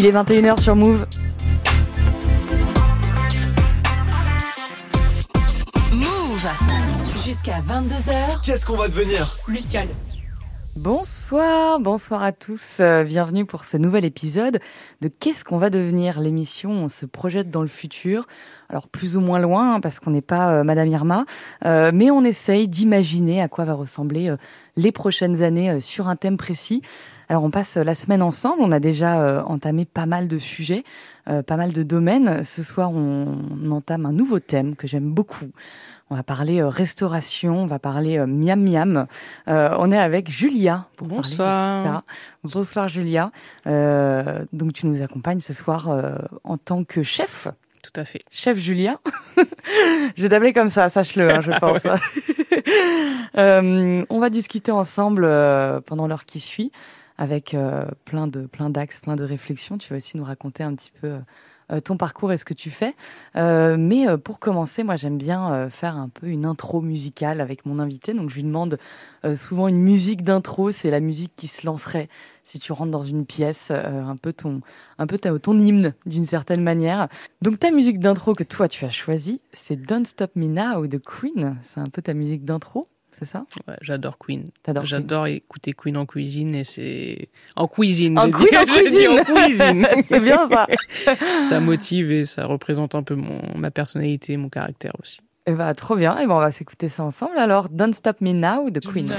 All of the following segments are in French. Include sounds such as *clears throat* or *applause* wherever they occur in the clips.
Il est 21h sur Move. Move Jusqu'à 22h. Qu'est-ce qu'on va devenir Luciole. Bonsoir, bonsoir à tous. Euh, bienvenue pour ce nouvel épisode de Qu'est-ce qu'on va devenir L'émission, on se projette dans le futur. Alors plus ou moins loin, hein, parce qu'on n'est pas euh, Madame Irma, euh, mais on essaye d'imaginer à quoi va ressembler les prochaines années sur un thème précis. Alors on passe la semaine ensemble, on a déjà entamé pas mal de sujets, pas mal de domaines. Ce soir, on entame un nouveau thème que j'aime beaucoup. On va parler euh, restauration, on va parler euh, miam miam. Euh, on est avec Julia pour Bonsoir. parler de ça. Bonsoir Julia. Euh, donc tu nous accompagnes ce soir en tant que chef. Tout à fait. Chef Julia. *laughs* je vais t'appeler comme ça, sache-le, hein, je *laughs* pense. *laughs* on va discuter ensemble pendant l'heure qui suit avec plein de plein d'axes, plein de réflexions. Tu vas aussi nous raconter un petit peu euh, ton parcours et ce que tu fais. Euh, mais euh, pour commencer, moi j'aime bien faire un peu une intro musicale avec mon invité. Donc je lui demande souvent une musique d'intro, c'est la musique qui se lancerait si tu rentres dans une pièce, un peu ton, un peu ton hymne d'une certaine manière. Donc ta musique d'intro que toi tu as choisie, c'est Don't Stop Me Now de Queen. C'est un peu ta musique d'intro c'est ça? J'adore Queen. J'adore écouter Queen en cuisine et c'est en cuisine. En, Queen en cuisine. *laughs* c'est bien ça. *laughs* ça motive et ça représente un peu mon, ma personnalité, mon caractère aussi. Et eh bah trop bien. Et ben on va s'écouter ça ensemble. Alors Don't Stop Me Now de Queen.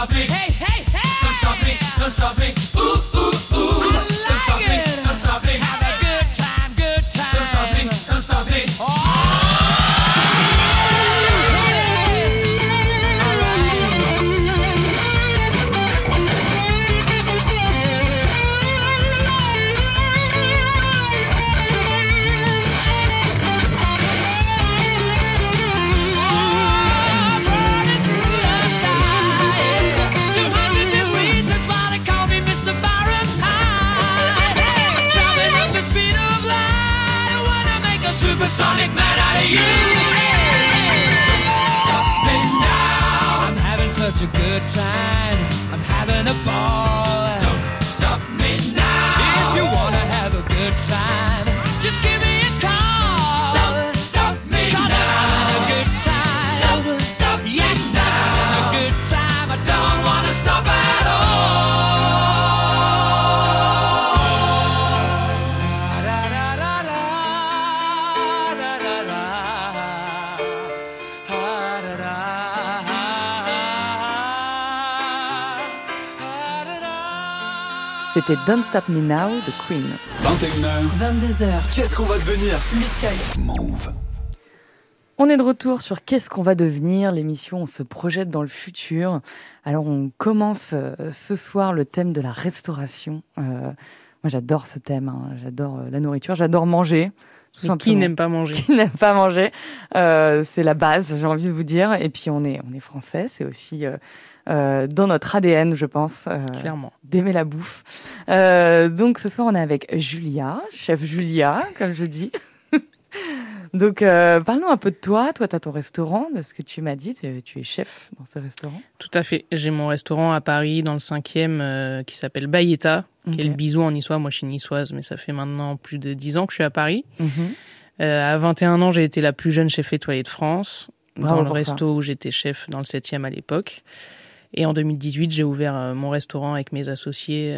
stop me. Hey, hey, hey. Don't stop me. Don't stop me. Ooh, ooh. C'était Don't Stop Me Now de Queen. 21h. 22h. Qu'est-ce qu'on va devenir Luciole. Move. On est de retour sur Qu'est-ce qu'on va devenir? L'émission, on se projette dans le futur. Alors, on commence euh, ce soir le thème de la restauration. Euh, moi, j'adore ce thème. Hein. J'adore euh, la nourriture. J'adore manger. Tout qui n'aime pas manger? Qui n'aime pas manger? Euh, C'est la base, j'ai envie de vous dire. Et puis, on est, on est français. C'est aussi euh, dans notre ADN, je pense. Clairement. D'aimer la bouffe. Donc, ce soir, on est avec Julia, chef Julia, comme je dis. *laughs* Donc, euh, parle-nous un peu de toi. Toi, tu as ton restaurant, de ce que tu m'as dit. Tu es chef dans ce restaurant. Tout à fait. J'ai mon restaurant à Paris, dans le 5e, euh, qui s'appelle Bayeta, qui est le bisou en niçois. Moi, je suis niçoise, mais ça fait maintenant plus de 10 ans que je suis à Paris. Mhm. Euh, à 21 ans, j'ai été la plus jeune chef étoilée de France, dans le resto où j'étais chef dans le 7e à l'époque. Et en 2018, j'ai ouvert mon restaurant avec mes associés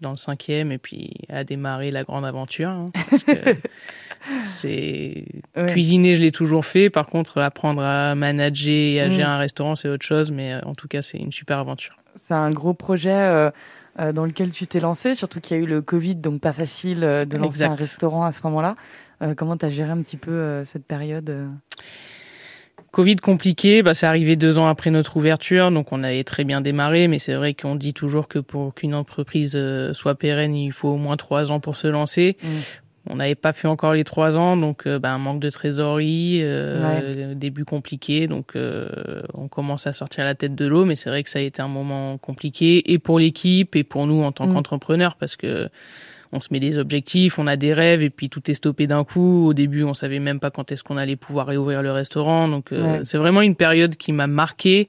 dans le cinquième et puis a démarré la grande aventure. Hein, *laughs* c'est cuisiner, je l'ai toujours fait. Par contre, apprendre à manager et à mm. gérer un restaurant, c'est autre chose. Mais euh, en tout cas, c'est une super aventure. C'est un gros projet euh, euh, dans lequel tu t'es lancé, surtout qu'il y a eu le Covid, donc pas facile de lancer un restaurant à ce moment-là. comment tu as géré un petit peu cette période Covid compliqué, bah, c'est arrivé deux ans après notre ouverture, donc on avait très bien démarré, mais c'est vrai qu'on dit toujours que pour qu'une entreprise euh, soit pérenne, il faut au moins trois ans pour se lancer. Mm. On n'avait pas fait encore les trois ans, donc euh, bah, un manque de trésorerie, euh, début compliqué, donc on commence à sortir la tête de l'eau, mais c'est vrai que ça a été un moment compliqué, et pour l'équipe, et pour nous en tant mm. qu'entrepreneurs, parce que on se met des objectifs, on a des rêves et puis tout est stoppé d'un coup. Au début, on savait même pas quand est-ce qu'on allait pouvoir réouvrir le restaurant. Donc euh, c'est vraiment une période qui m'a marqué.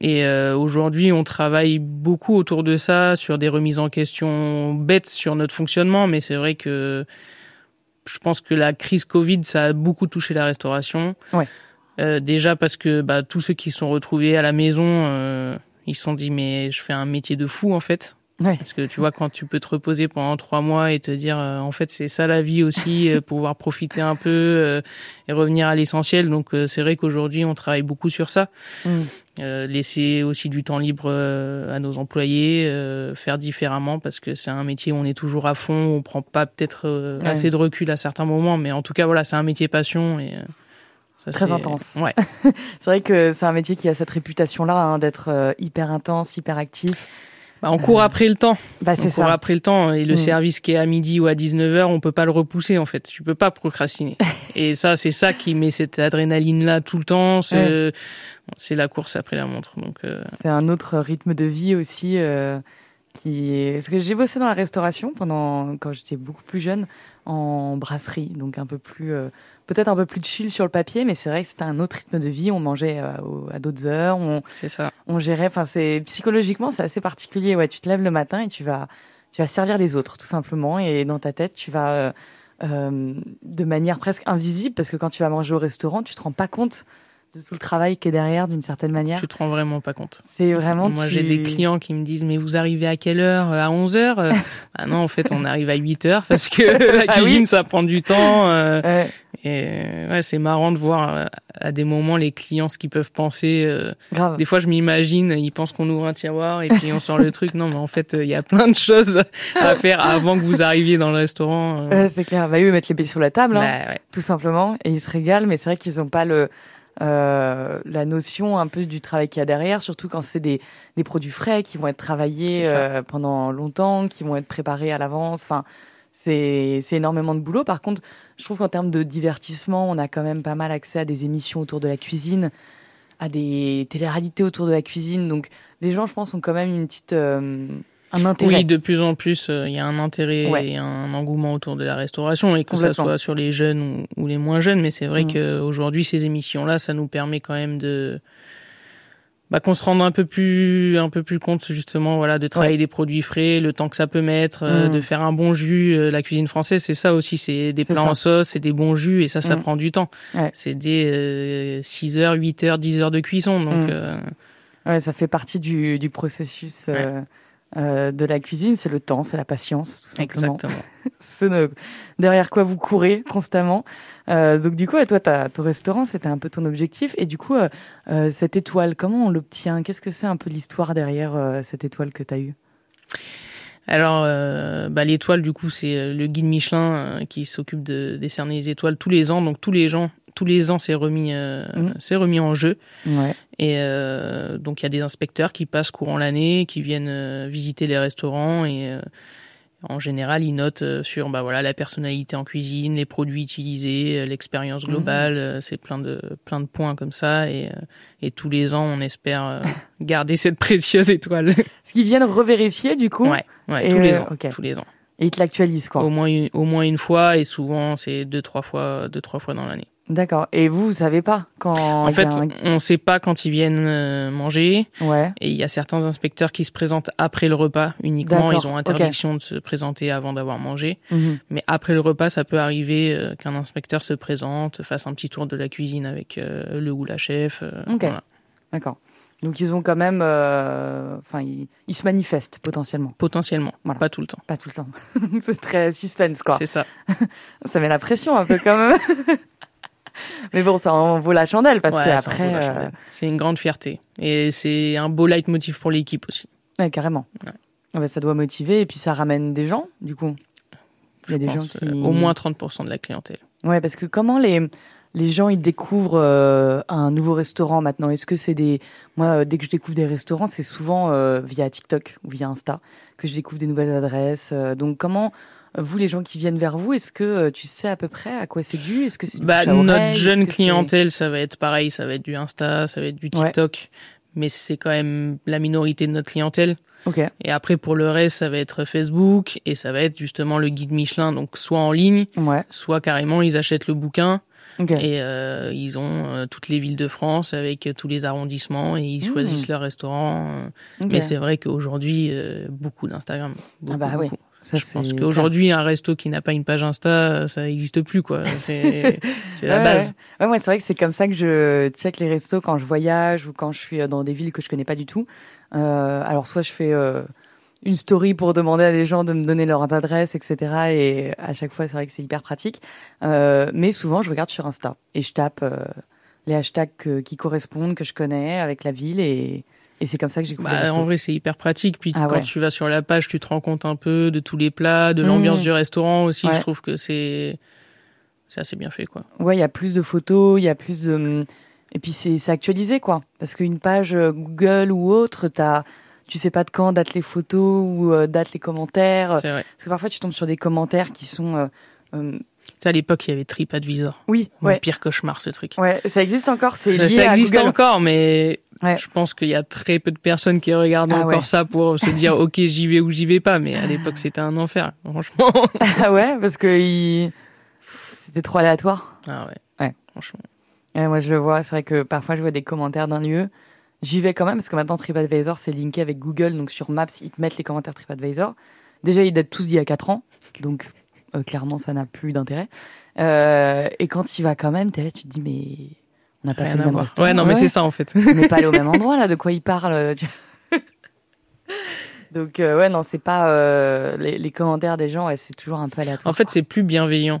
Et euh, aujourd'hui, on travaille beaucoup autour de ça, sur des remises en question bêtes sur notre fonctionnement. Mais c'est vrai que je pense que la crise Covid, ça a beaucoup touché la restauration. Euh, déjà parce que bah, tous ceux qui sont retrouvés à la maison, ils se sont dit mais je fais un métier de fou en fait. Parce que tu vois, quand tu peux te reposer pendant trois mois et te dire, euh, en fait, c'est ça la vie aussi, euh, *laughs* pouvoir profiter un peu euh, et revenir à l'essentiel. Donc, c'est vrai qu'aujourd'hui, on travaille beaucoup sur ça. Mm. laisser aussi du temps libre à nos employés, faire différemment parce que c'est un métier où on est toujours à fond, on prend pas peut-être assez de recul à certains moments, mais en tout cas, voilà, c'est un métier passion et ça, très intense. Ouais. *laughs* c'est vrai que c'est un métier qui a cette réputation-là hein, d'être hyper intense, hyper actif. Bah, on court après le temps. Bah, c'est on court après le temps et le mm. service qui est à midi ou à 19h, on peut pas le repousser en fait. Tu peux pas procrastiner. *laughs* et ça, c'est ça qui met cette adrénaline là tout le temps. C'est la course après la montre. Donc euh, c'est un autre rythme de vie aussi. Euh, qui parce que j'ai bossé dans la restauration pendant quand j'étais beaucoup plus jeune en brasserie, donc un peu plus euh, peut-être un peu plus chill sur le papier, mais c'est vrai que c'était un autre rythme de vie. On mangeait euh, à d'autres heures. On, c'est ça. On gérait. Enfin, c'est psychologiquement, c'est assez particulier. Ouais, tu te lèves le matin et tu vas, tu vas servir les autres, tout simplement. Et dans ta tête, tu vas euh, euh, de manière presque invisible, parce que quand tu vas manger au restaurant, tu te rends pas compte de tout le travail qui est derrière d'une certaine manière. Tu te rends vraiment pas compte. C'est vraiment. Moi, j'ai des clients qui me disent mais vous arrivez à quelle heure À 11 heures? *laughs* Ah non, en fait, on arrive à 8 heures parce que *laughs* la ah cuisine ça prend du temps. Et ouais, c'est marrant de voir euh, à des moments les clients ce qu'ils peuvent penser. Euh. Des fois, je m'imagine, ils pensent qu'on ouvre un tiroir et puis on sort le truc. Non, mais en fait, il y a plein de choses à faire avant que vous arriviez dans le restaurant. Euh. c'est clair. Bah, eux, mettre les pieds sur la table, hein, bah, tout simplement. Et ils se régalent, mais c'est vrai qu'ils n'ont pas le, euh, la notion un peu du travail qu'il y a derrière, surtout quand c'est des, des produits frais qui vont être travaillés pendant longtemps, qui vont être préparés à l'avance. Enfin, c'est énormément de boulot. Par contre, je trouve qu'en termes de divertissement, on a quand même pas mal accès à des émissions autour de la cuisine, à des télé-réalités autour de la cuisine. Donc, les gens, je pense, ont quand même une petite. Euh, un intérêt. Oui, de plus en plus, euh, il y a un intérêt et un engouement autour de la restauration, et que ce soit sur les jeunes ou, les moins jeunes. Mais c'est vrai mm. qu'aujourd'hui, ces émissions-là, ça nous permet quand même de, bah, qu'on se rende un peu plus un peu plus compte justement voilà de travailler des produits frais le temps que ça peut mettre euh, mm. de faire un bon jus euh, la cuisine française c'est ça aussi c'est des plats en sauce c'est des bons jus et ça ça mm. prend du temps c'est des 6 euh, heures 8 heures 10 heures de cuisson donc mm. ouais ça fait partie du, du processus euh, de la cuisine, c'est le temps, c'est la patience, tout simplement. Exactement. *laughs* Ce derrière quoi vous courez constamment. Euh, donc du coup, toi, ton restaurant, c'était un peu ton objectif. Et du coup, euh, cette étoile, comment on l'obtient? Qu'est-ce que c'est un peu l'histoire derrière cette étoile que tu as eue? Alors, euh, bah, l'étoile, du coup, c'est le guide Michelin qui s'occupe de décerner les étoiles tous les ans. Donc, tous les gens, tous les ans, c'est remis, mmh. c'est remis en jeu. Ouais. Et donc, il y a des inspecteurs qui passent courant l'année, qui viennent visiter les restaurants et en général, ils notent euh, sur bah voilà la personnalité en cuisine, les produits utilisés, euh, l'expérience mhm. globale. Euh, c'est plein de plein de points comme ça et, et tous les ans, on espère *laughs* garder cette précieuse étoile. Ce qu'ils viennent revérifier du coup. Ouais, ouais tous les ans, tous les ans. Et ils te l'actualisent quoi. Au moins au moins une fois et souvent c'est deux trois fois deux trois fois dans l'année. D'accord. Et vous, vous savez pas quand En fait, on sait pas quand ils viennent euh, manger. Ouais. Et il y a certains inspecteurs qui se présentent après le repas uniquement. Ils ont interdiction de se présenter avant d'avoir mangé. Mhm. Mais après le repas, ça peut arriver euh, qu'un inspecteur se présente, fasse un petit tour de la cuisine avec euh, le ou la chef. ok. D'accord. Donc ils ont quand même, enfin ils, se manifestent potentiellement. Potentiellement, voilà. pas tout le temps. Pas tout le temps. *laughs* c'est très suspense quoi. C'est ça. *laughs* ça met la pression un peu quand même. *laughs* *laughs* Mais bon, ça en vaut la chandelle parce que après. Euh, c'est une grande fierté. Et c'est un beau leitmotiv pour l'équipe aussi. Ouais, carrément. Bah, ça doit motiver et puis ça ramène des gens, du coup. Il y a des gens qui. Euh, au moins 30% de la clientèle. Ouais, parce que comment les, les gens ils découvrent euh, un nouveau restaurant maintenant? Est-ce que c'est des. Moi, dès que je découvre des restaurants, c'est souvent via TikTok ou via Insta que je découvre des nouvelles adresses. donc, comment vous, les gens qui viennent vers vous, est-ce que euh, tu sais à peu près à quoi c'est dû? Est-ce que c'est bah, notre jeune clientèle, ça va être pareil, ça va être du Insta, ça va être du TikTok, mais c'est quand même la minorité de notre clientèle. Okay. Et après, pour le reste, ça va être Facebook et ça va être justement le guide Michelin, donc soit en ligne, soit carrément ils achètent le bouquin. Et euh, ils ont euh, toutes les villes de France avec tous les arrondissements et ils mmh. choisissent leur restaurant. Mais c'est vrai qu'aujourd'hui, beaucoup d'Instagram. Ah bah oui je pense qu'aujourd'hui, un resto qui n'a pas une page Insta, ça n'existe plus, quoi. *laughs* C'est la base. Ouais, ouais c'est vrai que c'est comme ça que je check les restos quand je voyage ou quand je suis dans des villes que je connais pas du tout. Euh, alors, soit je fais euh, une story pour demander à des gens de me donner leur adresse, etc. Et à chaque fois, c'est vrai que c'est hyper pratique. Euh, mais souvent, je regarde sur Insta et je tape euh, les hashtags qui correspondent, que je connais avec la ville et et c'est comme ça que j'ai bah, En vrai, c'est hyper pratique. Puis ah quand tu vas sur la page, tu te rends compte un peu de tous les plats, de l'ambiance mmh. du restaurant aussi. Je trouve que c'est c'est assez bien fait, quoi. Ouais, il y a plus de photos, il y a plus de et puis c'est actualisé, quoi. Parce qu'une page euh, Google ou autre, t'as tu sais pas de quand date les photos ou euh, date les commentaires. C'est vrai. Parce que parfois tu tombes sur des commentaires qui sont euh, à l'époque, il y avait TripAdvisor. Oui, ouais. pire cauchemar, ce truc. Ouais, ça existe encore, c'est Ça, ça existe encore, mais je pense qu'il y a très peu de personnes qui regardent ah encore ça pour se dire, *laughs* ok, j'y vais ou j'y vais pas. Mais à l'époque, c'était un enfer, franchement. *laughs* Ah ouais, parce que il... c'était trop aléatoire. Ah ouais. Ouais. Franchement. moi, je le vois. C'est vrai que parfois, je vois des commentaires d'un lieu. J'y vais quand même, parce que maintenant, TripAdvisor, c'est linké avec Google. Donc, sur Maps, ils te mettent les commentaires TripAdvisor. Déjà, ils datent tous d'il y a 4 ans. Donc, euh, clairement, ça n'a plus d'intérêt. Euh, et quand il va quand même, tu te dis, mais n'a pas fait le même restaurant. Ouais, non, mais c'est ça en fait. on n'est pas allé au même *laughs* endroit là, de quoi il parle. Euh, Donc ouais, non, c'est pas les, les, commentaires des gens, c'est toujours un peu aléatoire. En fait, c'est plus bienveillant.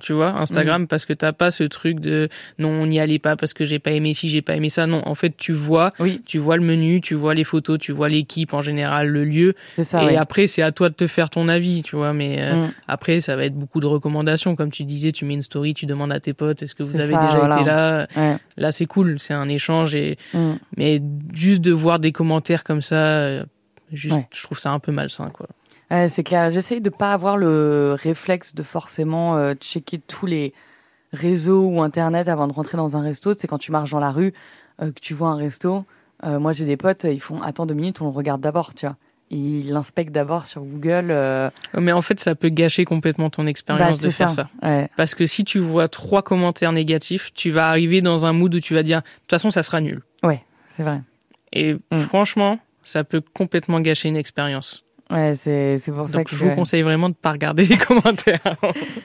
Tu vois, Instagram, mm. parce que t'as pas ce truc de non, on n'y allait pas parce que j'ai pas aimé ci, j'ai pas aimé ça. Non, en fait, tu vois, oui. tu vois le menu, tu vois les photos, tu vois l'équipe en général, le lieu. C'est ça. Et après, c'est à toi de te faire ton avis, tu vois. Mais euh, mm. après, ça va être beaucoup de recommandations. Comme tu disais, tu mets une story, tu demandes à tes potes, est-ce que vous avez déjà été là? Là, c'est cool, c'est un échange. Et mm. mais juste de voir des commentaires comme ça, euh, juste, je trouve ça un peu malsain, quoi c'est clair. J'essaye de pas avoir le réflexe de forcément euh, checker tous les réseaux ou internet avant de rentrer dans un resto. C'est quand tu marches dans la rue, euh, que tu vois un resto. Euh, moi, j'ai des potes, ils font attends deux minutes, on le regarde d'abord, tu vois. Ils l'inspectent d'abord sur Google. Mais en fait, ça peut gâcher complètement ton expérience bah, de faire ça. Parce que si tu vois trois commentaires négatifs, tu vas arriver dans un mood où tu vas dire de toute façon, ça sera nul. Ouais, c'est vrai. Et mm. franchement, ça peut complètement gâcher une expérience. Ouais, c'est, c'est pour ça que je vous conseille vraiment de pas regarder les *laughs* commentaires.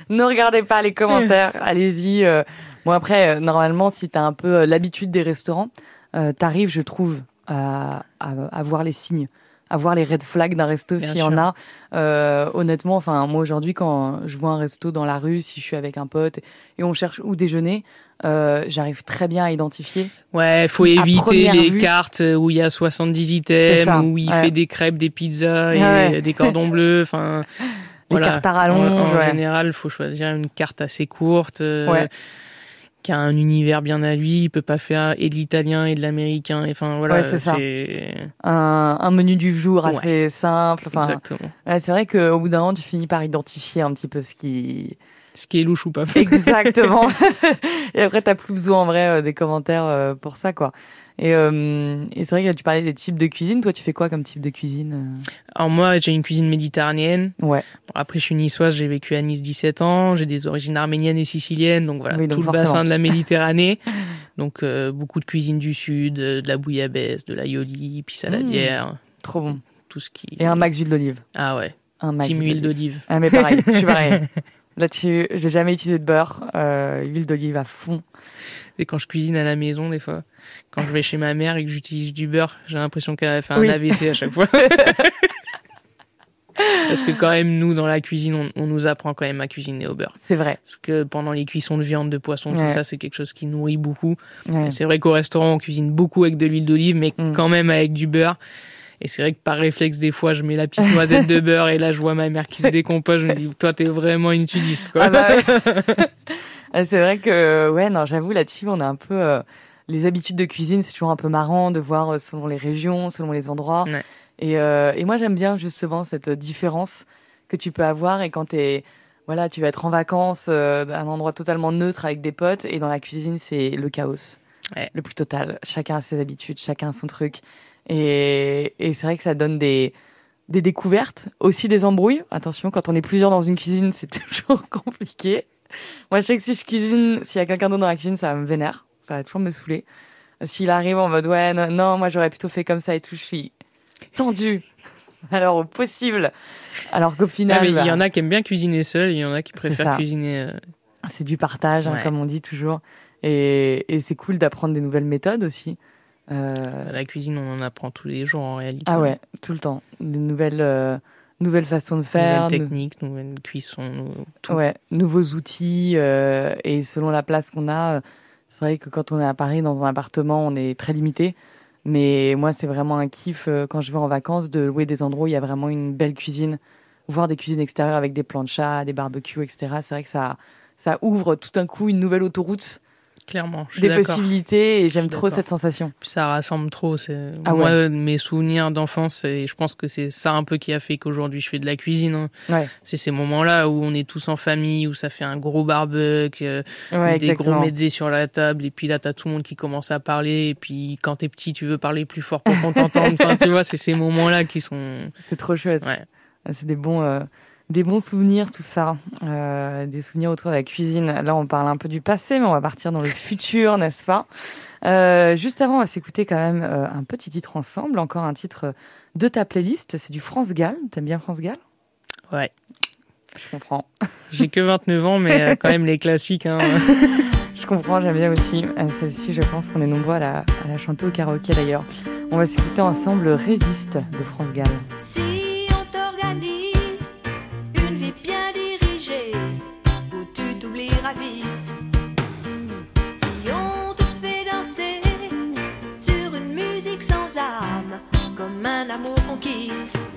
ne regardez pas les commentaires, *laughs* allez-y. Euh. Bon après, euh, normalement, si tu as un peu euh, l'habitude des restaurants, euh, t'arrives, je trouve, à, à, voir les signes, à voir les red flags d'un resto s'il y en a. Euh, honnêtement, enfin moi aujourd'hui, quand je vois un resto dans la rue, si je suis avec un pote et on cherche où déjeuner, euh, j'arrive très bien à identifier. Ouais, faut éviter les cartes où il y a 70 items, où il fait des crêpes, des pizzas, et des cordons bleus, *laughs* enfin. Les cartes à rallonge. En, général, il faut choisir une carte assez courte. Euh, qui a un univers bien à lui, il peut pas faire et de l'italien et de l'américain. Enfin voilà, c'est ça. Un, un, menu du jour assez simple. Enfin, Exactement. c'est vrai qu'au bout d'un an, tu finis par identifier un petit peu ce qui ce qui est louche ou pas *laughs* *laughs* Exactement. et après, t'as plus besoin en vrai euh, des commentaires euh, pour ça, quoi. Et, euh, et c'est vrai que tu parlais des types de cuisine. Toi, tu fais quoi comme type de cuisine Alors moi, j'ai une cuisine méditerranéenne. Ouais. après, je suis niçoise, j'ai vécu à Nice 17 ans. J'ai des origines arméniennes et siciliennes, donc voilà, tout le bassin de la *laughs* Méditerranée. donc beaucoup de cuisine du sud, de la bouillabaisse, de la yoli, puis saladière. Mmh, trop bon. Tout ce qui. Et un max d'huile d'olive. Ah ouais. Un max Team huile d'olive. Ah mais pareil, je suis pareil. Là-dessus, j'ai jamais utilisé de beurre, euh, huile d'olive à fond. Et quand je cuisine à la maison, des fois, quand je vais chez ma mère et que j'utilise du beurre, j'ai l'impression qu'elle a fait un AVC à chaque fois. *laughs* Parce que quand même, nous, dans la cuisine, on, nous apprend quand même à cuisiner au beurre. C'est vrai. Parce que pendant les cuissons de viande, de poisson, tout ça, c'est quelque chose qui nourrit beaucoup. C'est vrai qu'au restaurant, on cuisine beaucoup avec de l'huile d'olive, mais mm. quand même avec du beurre. Et c'est vrai que par réflexe, des fois, je mets la petite noisette de beurre et là, je vois ma mère qui se décompose. Je me dis, toi, t'es vraiment une sudiste, quoi. Ah bah *laughs* ah, c'est vrai que, ouais, non, j'avoue, là-dessus, on a un peu, euh, les habitudes de cuisine, c'est toujours un peu marrant de voir euh, selon les régions, selon les endroits. Et, euh, et moi, j'aime bien justement cette différence que tu peux avoir et quand t'es, voilà, tu vas être en vacances à un endroit totalement neutre avec des potes et dans la cuisine, c'est le chaos. Le plus total. Chacun a ses habitudes, chacun a son truc. Et, et c'est vrai que ça donne des, des découvertes, aussi des embrouilles. Attention, quand on est plusieurs dans une cuisine, c'est *laughs* toujours compliqué. Moi, je sais que si je cuisine, s'il y a quelqu'un d'autre dans la cuisine, ça va me vénère. Ça va toujours me saouler. S'il arrive en mode, ouais, non, moi, j'aurais plutôt fait comme ça et tout, je suis tendue. *laughs* Alors, au possible. Alors qu'au final. il y bah en a qui aiment bien cuisiner seul, il y en a qui préfèrent cuisiner. Euh, c'est du partage, hein, comme on dit toujours. Et, et c'est cool d'apprendre des nouvelles méthodes aussi. Euh... La cuisine, on en apprend tous les jours en réalité. Ah ouais, tout le temps. De nouvelles, euh, nouvelles façons de faire. Nouvelles techniques, nouvelles cuissons. Tout. Ouais, nouveaux outils. Euh, et selon la place qu'on a, euh, c'est vrai que quand on est à Paris, dans un appartement, on est très limité. Mais moi, c'est vraiment un kiff quand je vais en vacances de louer des endroits où il y a vraiment une belle cuisine. Voir des cuisines extérieures avec des planchas, des barbecues, etc. C'est vrai que ça, ça ouvre tout d'un coup une nouvelle autoroute clairement. des possibilités et j'aime trop cette sensation. Ça rassemble trop. C'est ah moi mes souvenirs d'enfance et je pense que c'est ça un peu qui a fait qu'aujourd'hui je fais de la cuisine. Hein. Ouais. C'est ces moments-là où on est tous en famille, où ça fait un gros barbecue, euh, des gros mezzés sur la table et puis là t'as tout le monde qui commence à parler et puis quand t'es petit tu veux parler plus fort pour qu'on t'entende. *laughs* enfin tu vois c'est ces moments-là qui sont. C'est trop chouette. C'est des bons. Euh des bons souvenirs, tout ça, euh, des souvenirs autour de la cuisine. Là, on parle un peu du passé, mais on va partir dans le *laughs* futur, n'est-ce pas? Euh, Juste avant, on va s'écouter quand même euh, un petit titre ensemble, encore un titre de ta playlist. C'est du France Gall. T'aimes bien France Gall? Ouais. Je comprends. *laughs* J'ai que 29 ans, mais quand même les classiques. Hein. *laughs* je comprends, j'aime bien aussi. Celle-ci, je pense qu'on est nombreux à la, à la chanter au karaoké d'ailleurs. On va s'écouter ensemble Résiste de France Gall. Si on te fait danser sur une musique sans âme, comme un amour qu'on quitte.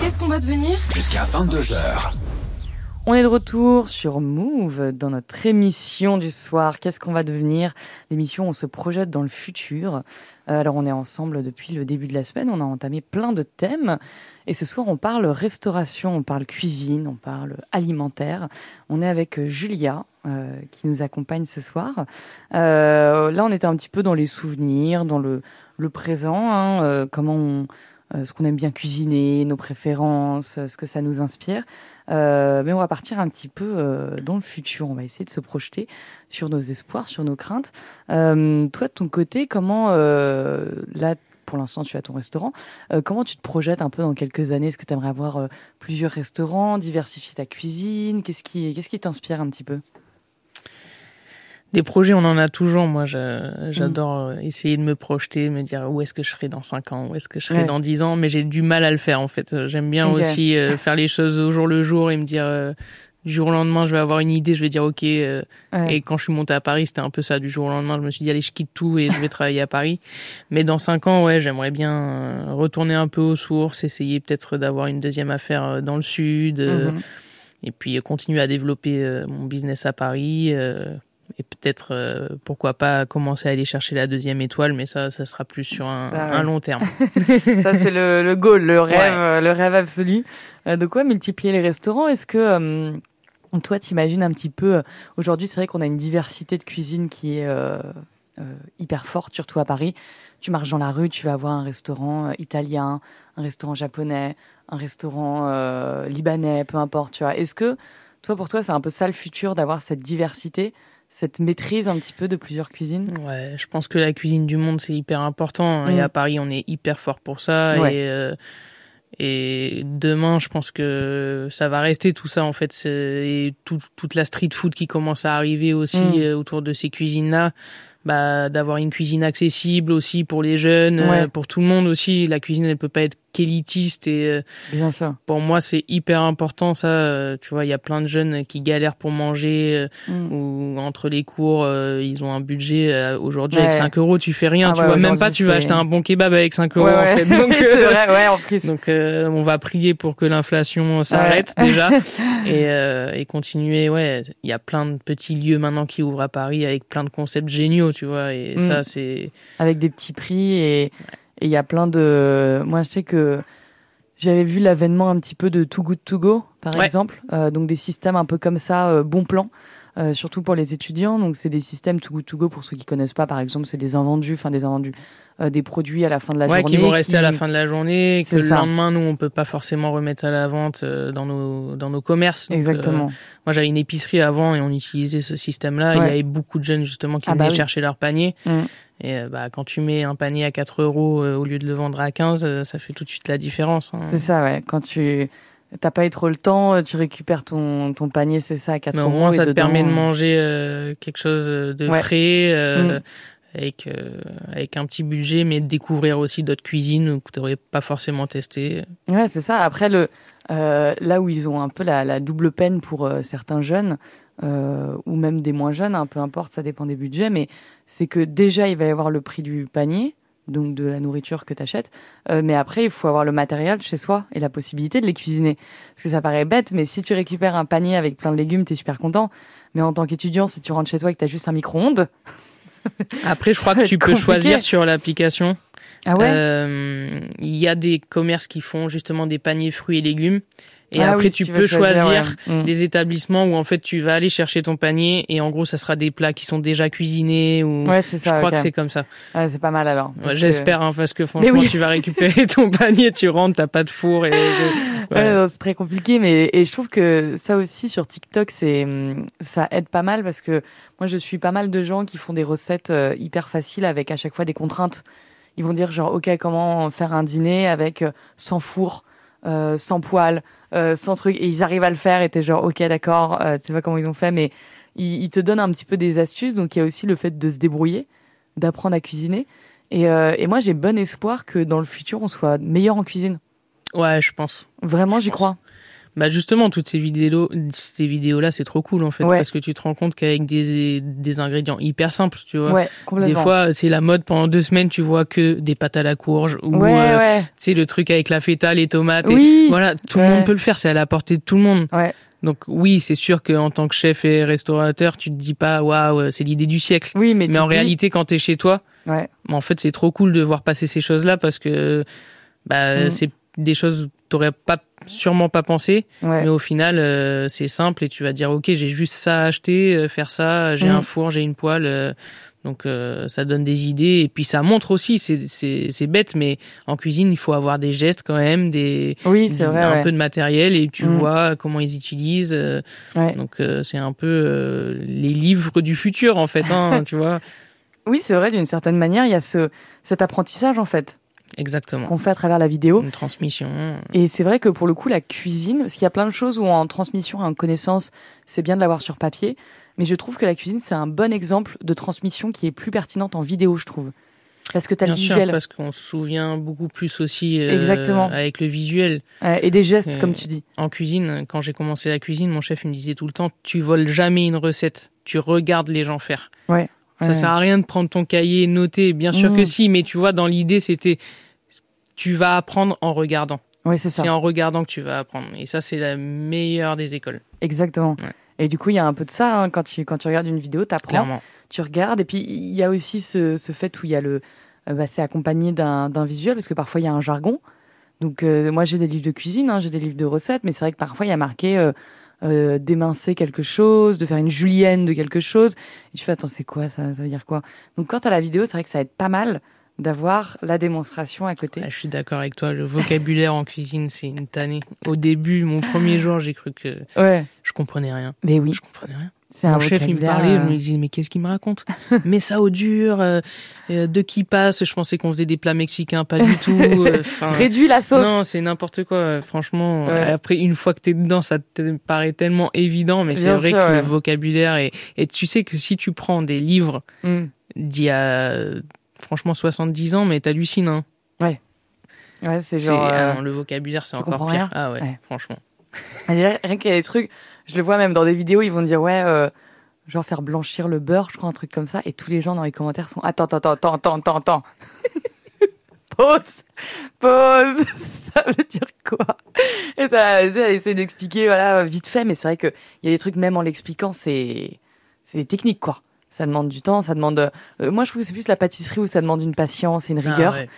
Qu'est-ce qu'on va devenir Jusqu'à 22h. On est de retour sur Move dans notre émission du soir. Qu'est-ce qu'on va devenir L'émission, on se projette dans le futur. Euh, alors, on est ensemble depuis le début de la semaine. On a entamé plein de thèmes. Et ce soir, on parle restauration, on parle cuisine, on parle alimentaire. On est avec Julia, euh, qui nous accompagne ce soir. Euh, là, on était un petit peu dans les souvenirs, dans le, le présent, hein, comment on euh, ce qu'on aime bien cuisiner, nos préférences, euh, ce que ça nous inspire. Euh, mais on va partir un petit peu dans le futur. On va essayer de se projeter sur nos espoirs, sur nos craintes. toi, de ton côté, comment là pour l'instant tu as ton restaurant. comment tu te projettes un peu dans quelques années? Est-ce que tu aimerais avoir plusieurs restaurants, diversifier ta cuisine? Qu'est-ce qui qu'est-ce qui t'inspire un petit peu? Des projets, on en a toujours. Moi, j'adore mm. essayer de me projeter, me dire où est-ce que je serai dans 5 ans, où est-ce que je serai dans 10 ans, mais j'ai du mal à le faire en fait. J'aime bien aussi euh, *laughs* faire les choses au jour le jour et me dire euh, du jour au lendemain, je vais avoir une idée, je vais dire ok. Euh, et quand je suis montée à Paris, c'était un peu ça. Du jour au lendemain, je me suis dit allez, je quitte tout et je vais travailler à Paris. Mais dans 5 ans, ouais, j'aimerais bien retourner un peu aux sources, essayer peut-être d'avoir une deuxième affaire dans le sud. Mm-hmm. Et puis continuer à développer mon business à Paris et peut-être euh, pourquoi pas commencer à aller chercher la deuxième étoile, mais ça, ça sera plus sur un, long terme. *laughs* ça c'est le, le, goal, le rêve, le rêve absolu. Euh, de quoi multiplier les restaurants? Est-ce que euh, toi, t'imagines un petit peu Aujourd'hui, c'est vrai qu'on a une diversité de cuisine qui est hyper forte, surtout à Paris. Tu marches dans la rue, tu vas avoir un restaurant italien, un restaurant japonais, un restaurant libanais, peu importe. Tu vois. Est-ce que toi, pour toi, c'est un peu ça le futur d'avoir cette diversité? Cette maîtrise un petit peu de plusieurs cuisines Ouais, je pense que la cuisine du monde, c'est hyper important. Et mm. à Paris, on est hyper fort pour ça. Et, euh, et demain, je pense que ça va rester tout ça, en fait. Et toute la street food qui commence à arriver aussi mm. euh, autour de ces cuisines-là bah, d'avoir une cuisine accessible aussi pour les jeunes, euh, pour tout le monde aussi. La cuisine, elle peut pas être qu'élitiste et euh, Bien pour moi, c'est hyper important ça. Euh, tu vois, il y a plein de jeunes qui galèrent pour manger mm. ou entre les cours, ils ont un budget aujourd'hui avec 5 euros, tu fais rien. Ah tu vois, même pas, tu vas acheter un bon kebab avec 5 euros en fait. *laughs* Donc, c'est vrai, ouais, en plus. Donc, on va prier pour que l'inflation s'arrête *laughs* déjà et, et continuer. Ouais, il y a plein de petits lieux maintenant qui ouvrent à Paris avec plein de concepts géniaux tu vois. Et mm. ça, c'est. Avec des petits prix et il y a plein de. Moi, je sais que j'avais vu l'avènement un petit peu de Too Good To Go, par exemple. Euh, donc des systèmes un peu comme ça, euh, bon plan. euh, surtout pour les étudiants. Donc, c'est des systèmes to go to go pour ceux qui connaissent pas. Par exemple, c'est des invendus, enfin des invendus, euh, des produits à la fin de la ouais, journée. qui vont rester à la fin de la journée, et que C'est le ça. lendemain, nous, on peut pas forcément remettre à la vente euh, dans nos dans nos commerces. Donc, Exactement. moi, j'avais une épicerie avant et on utilisait ce système-là. Il y avait beaucoup de jeunes justement qui Ah bah venaient oui. chercher leur panier. Mm. Et euh, bah, quand tu mets un panier à 4 euros euh, au lieu de le vendre à 15, euh, ça fait tout de suite la différence. hein. C'est ça, ouais. Quand tu t'as pas eu trop le temps, tu récupères ton, ton panier, c'est ça, à 4 Mais au euros. moins, et ça te dedans, permet de manger euh, quelque chose de Ouais. frais, euh, Mm. avec, euh, avec un petit budget, mais de découvrir aussi d'autres cuisines que tu n'aurais pas forcément testé. Ouais, c'est ça. Après, le, là où ils ont un peu la, la double peine pour certains jeunes, euh, ou même des moins jeunes, hein, peu importe, ça dépend des budgets, mais c'est que déjà, il va y avoir le prix du panier, donc de la nourriture que tu achètes, mais après, il faut avoir le matériel chez soi et la possibilité de les cuisiner. Parce que ça paraît bête, mais si tu récupères un panier avec plein de légumes, tu es super content. Mais en tant qu'étudiant, si tu rentres chez toi et que tu as juste un micro-ondes, *laughs* Après, je crois que tu peux compliqué. choisir sur l'application. ah ouais? Euh, Il y a des commerces qui font justement des paniers fruits et légumes. Et Ah après, oui, tu peux choisir ouais. Mm. des établissements où en fait tu vas aller chercher ton panier et en gros ça sera des plats qui sont déjà cuisinés ou Ouais, c'est je ça. crois ok. que c'est comme ça. Ouais, c'est pas mal alors. Ouais, parce que- J'espère hein, parce que franchement oui. tu vas récupérer ton *laughs* panier, tu rentres, t'as pas de four et je- Ouais, c'est très compliqué, mais et je trouve que ça aussi sur TikTok, c'est hum, ça aide pas mal parce que moi je suis pas mal de gens qui font des recettes euh, hyper faciles avec à chaque fois des contraintes. Ils vont dire genre ok comment faire un dîner avec euh, sans four, euh, sans poêle, euh, sans truc et ils arrivent à le faire et t'es genre ok d'accord, euh, tu sais pas comment ils ont fait mais ils, ils te donnent un petit peu des astuces donc il y a aussi le fait de se débrouiller, d'apprendre à cuisiner et, euh, et moi j'ai bon espoir que dans le futur on soit meilleur en cuisine. ouais, je pense. Vraiment j'y crois. Bah justement toutes ces vidéos ces vidéos là, c'est trop cool en fait Ouais. parce que tu te rends compte qu'avec des des ingrédients hyper simples, tu vois. Ouais, Des fois, c'est la mode pendant deux semaines, tu vois que des pâtes à la courge ou ouais, euh, sais le truc avec la feta, les tomates. et- Oui. Voilà, tout le monde peut le faire, c'est à la portée de tout le monde. Ouais. Donc oui, c'est sûr qu'en tant que chef et restaurateur, tu te dis pas waouh, c'est l'idée du siècle. Oui, mais, Mais en dis- réalité, quand t'es chez toi, ouais, en fait, c'est trop cool de voir passer ces choses-là parce que bah, Mm. c'est des choses t'aurais pas sûrement pas pensé, ouais. mais au final, euh, c'est simple et tu vas dire ok, j'ai juste ça à acheter, euh, faire ça, j'ai Mm. un four, j'ai une poêle. euh, donc ça donne des idées et puis ça montre aussi, c'est bête, mais en cuisine il faut avoir des gestes quand même, des Oui, c'est vrai. un ouais. peu de matériel et tu Mm. vois comment ils utilisent. Ouais. donc c'est un peu les livres du futur en fait, hein, *laughs* tu vois. Oui, c'est vrai, d'une certaine manière, il y a ce, cet apprentissage, en fait, Exactement. qu'on fait à travers la vidéo. Une transmission. Et c'est vrai que pour le coup, la cuisine, parce qu'il y a plein de choses où en transmission et en connaissance, c'est bien de l'avoir sur papier, mais je trouve que la cuisine, c'est un bon exemple de transmission qui est plus pertinente en vidéo, je trouve. Parce que tu as le Bien sûr, visuel parce qu'on se souvient beaucoup plus aussi euh, Exactement. avec le visuel. euh, et des gestes, Euh, comme tu dis. En cuisine, quand j'ai commencé la cuisine, mon chef il me disait tout le temps tu voles jamais une recette, tu regardes les gens faire. Ouais. Ça Ouais. sert à rien de prendre ton cahier, noter. Bien sûr Mm. que si, mais tu vois, dans l'idée, c'était tu vas apprendre en regardant. Ouais, c'est ça. C'est en regardant que tu vas apprendre. Et ça, c'est la meilleure des écoles, Exactement. Ouais. Et du coup, il y a un peu de ça, hein, quand, tu, quand tu regardes une vidéo, tu apprends. clairement. tu regardes et puis il y a aussi ce, ce fait où il y a le euh, bah, c'est accompagné d'un d'un visuel parce que parfois il y a un jargon donc euh, moi j'ai des livres de cuisine hein, j'ai des livres de recettes mais c'est vrai que parfois il y a marqué euh, euh, d'émincer quelque chose de faire une julienne de quelque chose et tu fais attends c'est quoi ça? Ça veut dire quoi? Donc quand tu as la vidéo c'est vrai que ça aide pas mal d'avoir la démonstration à côté je suis d'accord avec toi. Le vocabulaire en cuisine, c'est une tannée. Au début, mon premier jour, j'ai cru que ouais je comprenais rien. mais oui Je comprenais rien. Mon chef, il me parlait, je euh, me disais, mais qu'est-ce qu'il me raconte *laughs* Mais ça au dur, euh, euh, de qui passe Je pensais qu'on faisait des plats mexicains, pas du tout. euh, *laughs* réduis la sauce non, c'est n'importe quoi. Franchement, Ouais. après, une fois que t'es dedans, ça te paraît tellement évident, mais c'est vrai sûr, que ouais. le vocabulaire est... Et tu sais que si tu prends des livres Mm. d'il y a, franchement, 70 ans, mais t'hallucines, hein. ouais c'est C'est- genre ah non, le vocabulaire, c'est encore pire. rien Ah ouais, Ouais. franchement. Rien qu'il y a des trucs, je le vois même dans des vidéos, ils vont dire ouais, euh, genre faire blanchir le beurre, je crois un truc comme ça, et tous les gens dans les commentaires sont attends, attends, attends, attends, attends, attends. *laughs* pause, pause, *laughs* ça veut dire quoi? Et t'as, essaie d'expliquer, voilà, vite fait, mais c'est vrai que il y a des trucs même en l'expliquant, c'est, c'est des techniques quoi. Ça demande du temps, ça demande. euh, moi, je trouve que c'est plus la pâtisserie où ça demande une patience et une Ah rigueur. ouais.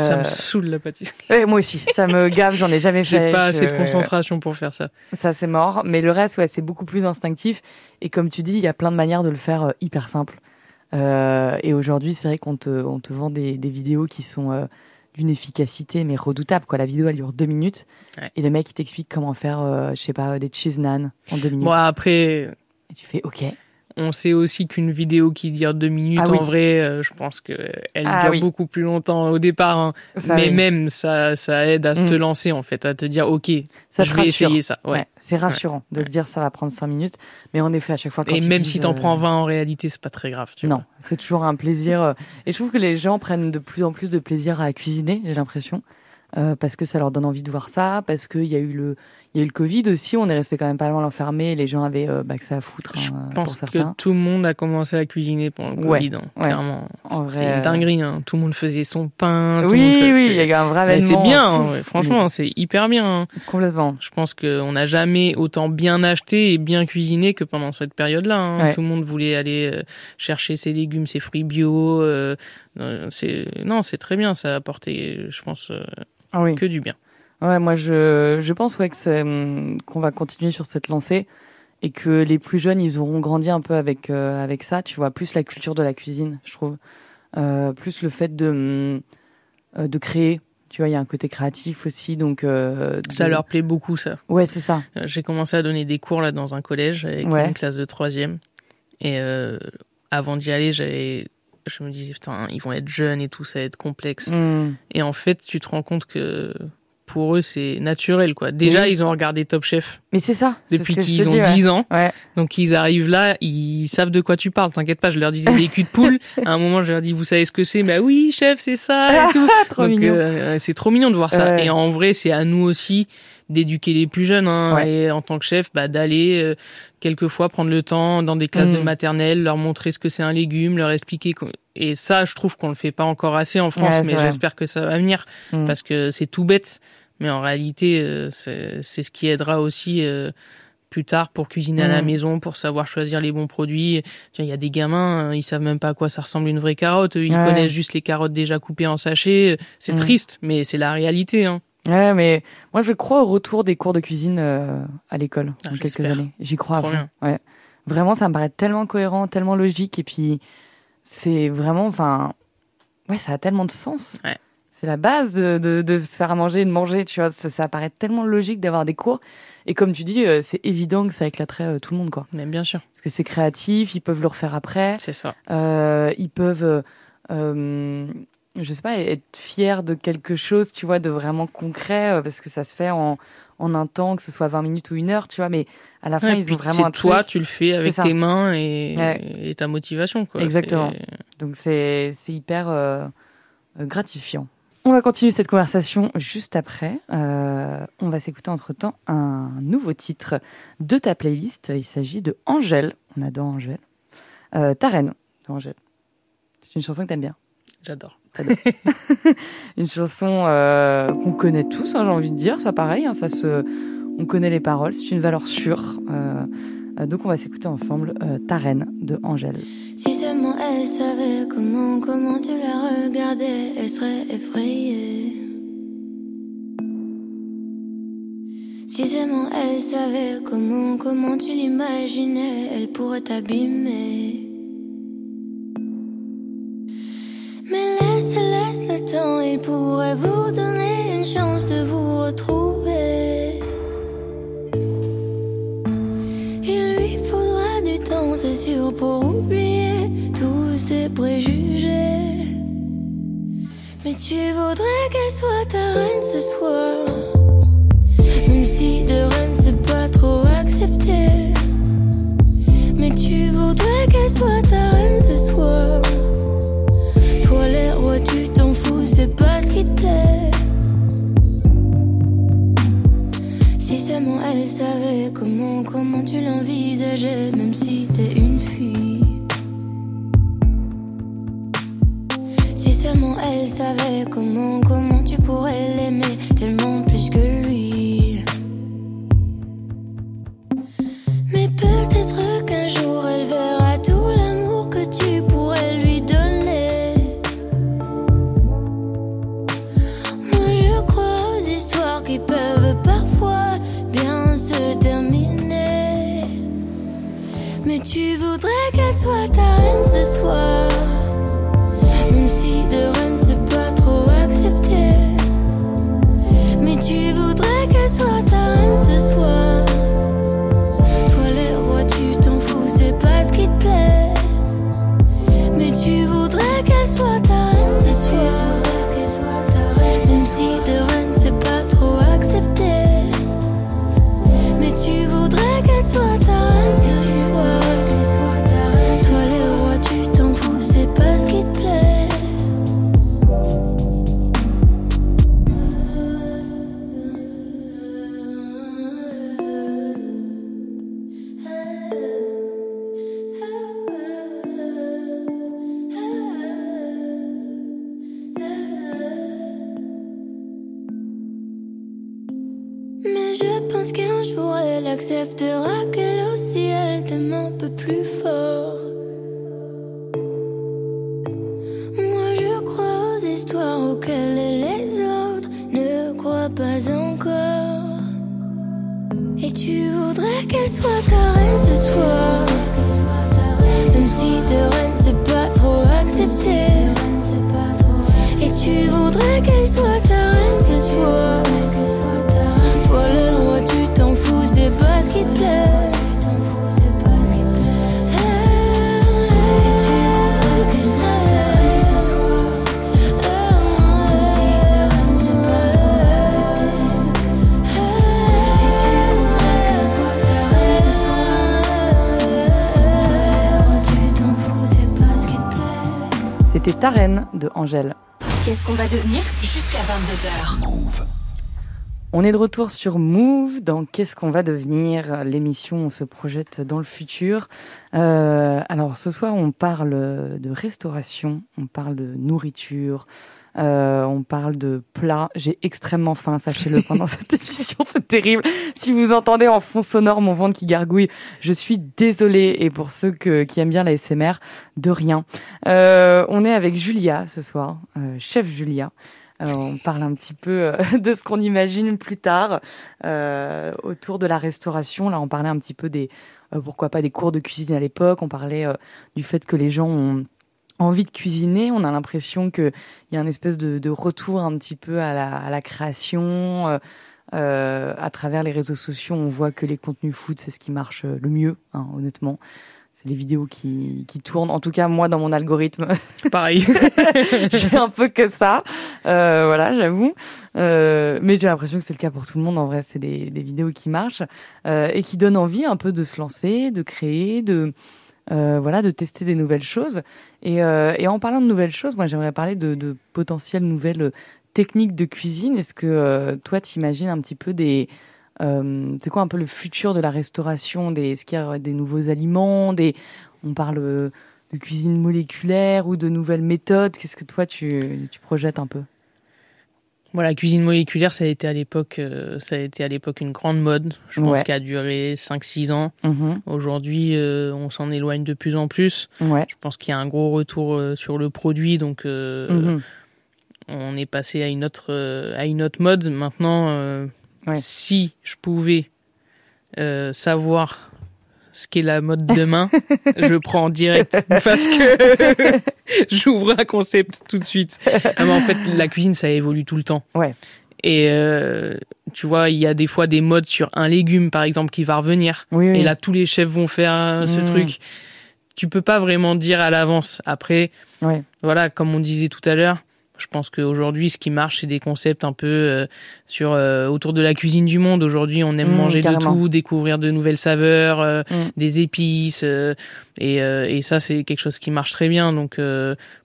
Ça Euh, me saoule la pâtisserie. *laughs* ouais, moi aussi, ça me gave, j'en ai jamais fait. J'ai pas assez de concentration pour faire ça. Ça, c'est mort. Mais le reste, ouais, c'est beaucoup plus instinctif. Et comme tu dis, il y a plein de manières de le faire euh, hyper simple. Euh, et aujourd'hui, c'est vrai qu'on te, on te vend des, des vidéos qui sont euh, d'une efficacité, mais redoutable. Quoi. La vidéo, elle dure deux minutes. Ouais. Et le mec, il t'explique comment faire, euh, je sais pas, des cheese naan en deux minutes. Bon, après, Et tu fais OK. On sait aussi qu'une vidéo qui dure deux minutes, Ah oui. en vrai, euh, je pense que elle Ah dure oui. beaucoup plus longtemps au départ. hein. Mais oui. même, ça, ça aide à Mm. te lancer, en fait, à te dire, OK, ça je vais rassure. essayer ça. Ouais. Ouais, c'est rassurant de se dire ça va prendre cinq minutes. Mais en effet, à chaque fois, quand Et même disent, si t'en euh, prends 20 en réalité, c'est pas très grave. Tu Non, c'est toujours un plaisir. euh, Et je trouve que les gens prennent de plus en plus de plaisir à cuisiner, j'ai l'impression. Euh, parce que ça leur donne envie de voir ça, parce qu'il y a eu le, il y a eu le Covid aussi, on est resté quand même pas loin l'enfermé, les gens avaient euh, bah, que ça à foutre Je hein, pour pense que tout le monde a commencé à cuisiner pendant le Ouais, Covid, hein, ouais. clairement. En C'est vrai, euh, une dinguerie. hein. Tout le monde faisait son pain. tout Oui, monde faisait- oui, il y a eu un vrai Mais c'est bien, hein, ouais. franchement, c'est hyper bien. hein. Complètement. Je pense qu'on n'a jamais autant bien acheté et bien cuisiné que pendant cette période-là. Tout le monde voulait aller euh, chercher ses légumes, ses fruits bio. euh, c'est non, c'est très bien. Ça a apporté, je pense, euh, Ah oui. que du bien. Ouais, moi je, je pense ouais, que hum, qu'on va continuer sur cette lancée et que les plus jeunes ils auront grandi un peu avec euh, avec ça. Tu vois, plus la culture de la cuisine, je trouve, Euh, plus le fait de hum, euh, de créer. Tu vois, il y a un côté créatif aussi, donc euh, de- Ça leur plaît beaucoup, ça. Ouais, c'est ça. J'ai commencé à donner des cours là dans un collège avec Ouais. une classe de troisième. Et avant d'y aller, j'avais, je me disais putain, ils vont être jeunes et tout, ça va être complexe. Hum, Et en fait, tu te rends compte que pour eux, c'est naturel quoi. Déjà, Oui. ils ont regardé Top Chef Mais c'est ça. depuis qu'ils ont dis, ouais. 10 ans. Ouais. Donc ils arrivent là, ils savent de quoi tu parles, t'inquiète pas, je leur disais les culs de poule. *laughs* À un moment, je leur dis, vous savez ce que c'est? Bah oui, chef, c'est ça et tout. Ah, *laughs* trop Donc, mignon. euh, c'est trop mignon de voir ça. Ouais. Et en vrai, c'est à nous aussi d'éduquer les plus jeunes. Hein, Ouais. Et en tant que chef, bah, d'aller euh, quelquefois prendre le temps dans des classes de Mm. maternelle, leur montrer ce que c'est un légume, leur expliquer. Et ça, je trouve qu'on le fait pas encore assez en France, Ouais, mais j'espère que ça va venir Mm. parce que c'est tout bête. Mais en réalité, euh, c'est ce qui aidera aussi. euh, plus tard pour cuisiner à la Mm. maison, pour savoir choisir les bons produits. Il y a des gamins, euh, ils savent même pas à quoi ça ressemble une vraie carotte. Ils Ouais. connaissent juste les carottes déjà coupées en sachets. C'est Mm. triste, mais c'est la réalité. Hein. Ouais, mais moi je crois au retour des cours de cuisine euh, à l'école Ah, dans quelques années. J'y crois à fond. Ouais. Vraiment, ça me paraît tellement cohérent, tellement logique, et puis c'est vraiment, enfin, ouais, ça a tellement de sens. Ouais. C'est la base de, de, de se faire à manger et de manger, tu vois. Ça, ça paraît tellement logique d'avoir des cours. Et comme tu dis, euh, c'est évident que ça éclaterait euh, tout le monde, quoi. Mais bien sûr, Parce que c'est créatif, ils peuvent le refaire après. c'est ça. Euh, ils peuvent, euh, je sais pas, être fiers de quelque chose, tu vois, de vraiment concret, parce que ça se fait en, en un temps, que ce soit 20 minutes ou une heure, tu vois, mais à la fin, Ouais, ils ont vraiment un toi, truc. tu le fais avec tes mains et, Ouais. et ta motivation. Quoi. Exactement. Donc c'est hyper euh, gratifiant. On va continuer cette conversation juste après. Euh, on va s'écouter entre-temps un nouveau titre de ta playlist. Il s'agit de Angèle. On adore Angèle. Euh, ta reine de Angèle. C'est une chanson que t'aimes bien. J'adore. *laughs* Une chanson euh, qu'on connaît tous, hein, j'ai envie de dire. Ça pareil, hein, ça se, on connaît les paroles. C'est une valeur sûre. Euh, donc on va s'écouter ensemble euh, Ta reine de Angèle. Si seulement elle savait comment, comment tu la regardais, elle serait effrayée. Si seulement elle savait comment, comment tu l'imaginais, elle pourrait t'abîmer. Mais laisse, laisse le temps, il pourrait vous donner une chance de vous retrouver. Pour oublier tous ses préjugés. Mais tu voudrais qu'elle soit ta reine ce soir. Même si de reine c'est pas trop accepté. Mais tu voudrais qu'elle soit ta reine ce soir. Toi les rois, tu t'en fous, c'est pas ce qui te plaît. Si seulement elle savait comment, comment tu l'envisageais, même si t'es une elle savait comment, comment tu pourrais l'aimer tellement plus que lui. Mais peut-être qu'un jour elle verra tout l'amour que tu pourrais lui donner. Moi je crois aux histoires qui peuvent parfois bien se terminer. Mais tu voudrais qu'elle soit ta reine ce soir. Voudrais qu'elle soit On est de retour sur Move dans Qu'est-ce qu'on va devenir? L'émission, on se projette dans le futur. Euh, alors ce soir, on parle de restauration, on parle de nourriture, euh, on parle de plats. J'ai extrêmement faim, sachez-le, *laughs* pendant cette émission, c'est terrible. Si vous entendez en fond sonore mon ventre qui gargouille, je suis désolée. Et pour ceux que- qui aiment bien la SMR, de rien. Euh, on est avec Julia ce soir, euh, chef Julia. Euh, on parle un petit peu euh, *laughs* de ce qu'on imagine plus tard euh, autour de la restauration. Là, on parlait un petit peu des, pourquoi pas des cours de cuisine à l'époque. On parlait du fait que les gens ont envie de cuisiner. On a l'impression qu'il y a un espèce de, retour un petit peu à la, création. euh, à travers les réseaux sociaux, on voit que les contenus food, c'est ce qui marche le mieux, hein, honnêtement. C'est les vidéos qui, qui tournent. En tout cas, moi, dans mon algorithme, *laughs* Pareil. *laughs* j'ai un peu que ça. Euh, voilà, j'avoue. Euh, mais j'ai l'impression que c'est le cas pour tout le monde. En vrai, c'est des, des vidéos qui marchent euh, et qui donnent envie un peu de se lancer, de créer, de euh, voilà, de tester des nouvelles choses. Et, euh, et en parlant de nouvelles choses, moi, j'aimerais parler de, de potentielles nouvelles techniques de cuisine. Est-ce que euh, toi, t'imagines un petit peu des c'est quoi un peu le futur de la restauration des, Est-ce qu'il y a des nouveaux aliments des, On parle euh, de cuisine moléculaire ou de nouvelles méthodes? Qu'est-ce que toi, tu, tu projettes un peu? Voilà, la cuisine moléculaire, ça a été à l'époque, euh, ça a été à l'époque une grande mode. Je pense Ouais. qu'elle a duré 5-6 ans. Mhm. Aujourd'hui, euh, on s'en éloigne de plus en plus. Ouais. Je pense qu'il y a un gros retour euh, sur le produit, donc euh, Mhm. on est passé à une autre, euh, à une autre mode. Maintenant, euh, Ouais. si je pouvais euh, savoir ce qu'est la mode demain, *laughs* je prends en direct parce que *laughs* j'ouvre un concept tout de suite. Ah, mais en fait, la cuisine, ça évolue tout le temps. Ouais. Et euh, tu vois, il y a des fois des modes sur un légume, par exemple, qui va revenir. Oui, oui. Et là, tous les chefs vont faire euh, ce Mm. truc. Tu peux pas vraiment dire à l'avance. Après, Ouais. voilà, comme on disait tout à l'heure, je pense qu'aujourd'hui, ce qui marche, c'est des concepts un peu euh, sur euh, autour de la cuisine du monde. Aujourd'hui, on aime Mm, manger carrément. de tout, découvrir de nouvelles saveurs, euh, Mm. des épices, et, et ça, c'est quelque chose qui marche très bien. Donc,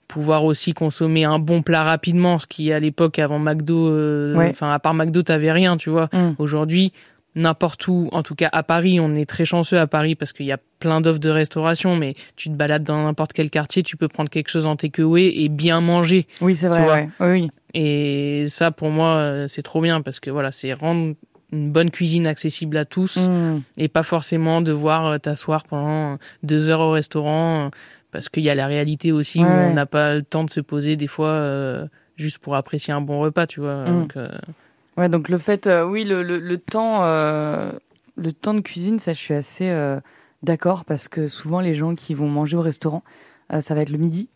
pouvoir aussi consommer un bon plat rapidement, ce qui à l'époque avant McDo, Ouais. enfin à part McDo, t'avais rien, tu vois. Mm. Aujourd'hui, n'importe où, en tout cas à Paris, on est très chanceux à Paris parce qu'il y a plein d'offres de restauration, mais tu te balades dans n'importe quel quartier, tu peux prendre quelque chose en takeaway et bien manger. Oui, c'est vrai. ouais. Oui. Et ça, pour moi, euh, c'est trop bien parce que voilà, c'est rendre une bonne cuisine accessible à tous Mm. et pas forcément devoir euh, t'asseoir pendant deux heures au restaurant euh, parce qu'il y a la réalité aussi où Ouais, on n'a pas le temps de se poser des fois euh, juste pour apprécier un bon repas, tu vois. Mm. Donc, euh, Ouais, donc le fait, euh, oui, le, le, le temps, euh, le temps de cuisine, ça, je suis assez euh, d'accord parce que souvent les gens qui vont manger au restaurant, ça va être le midi.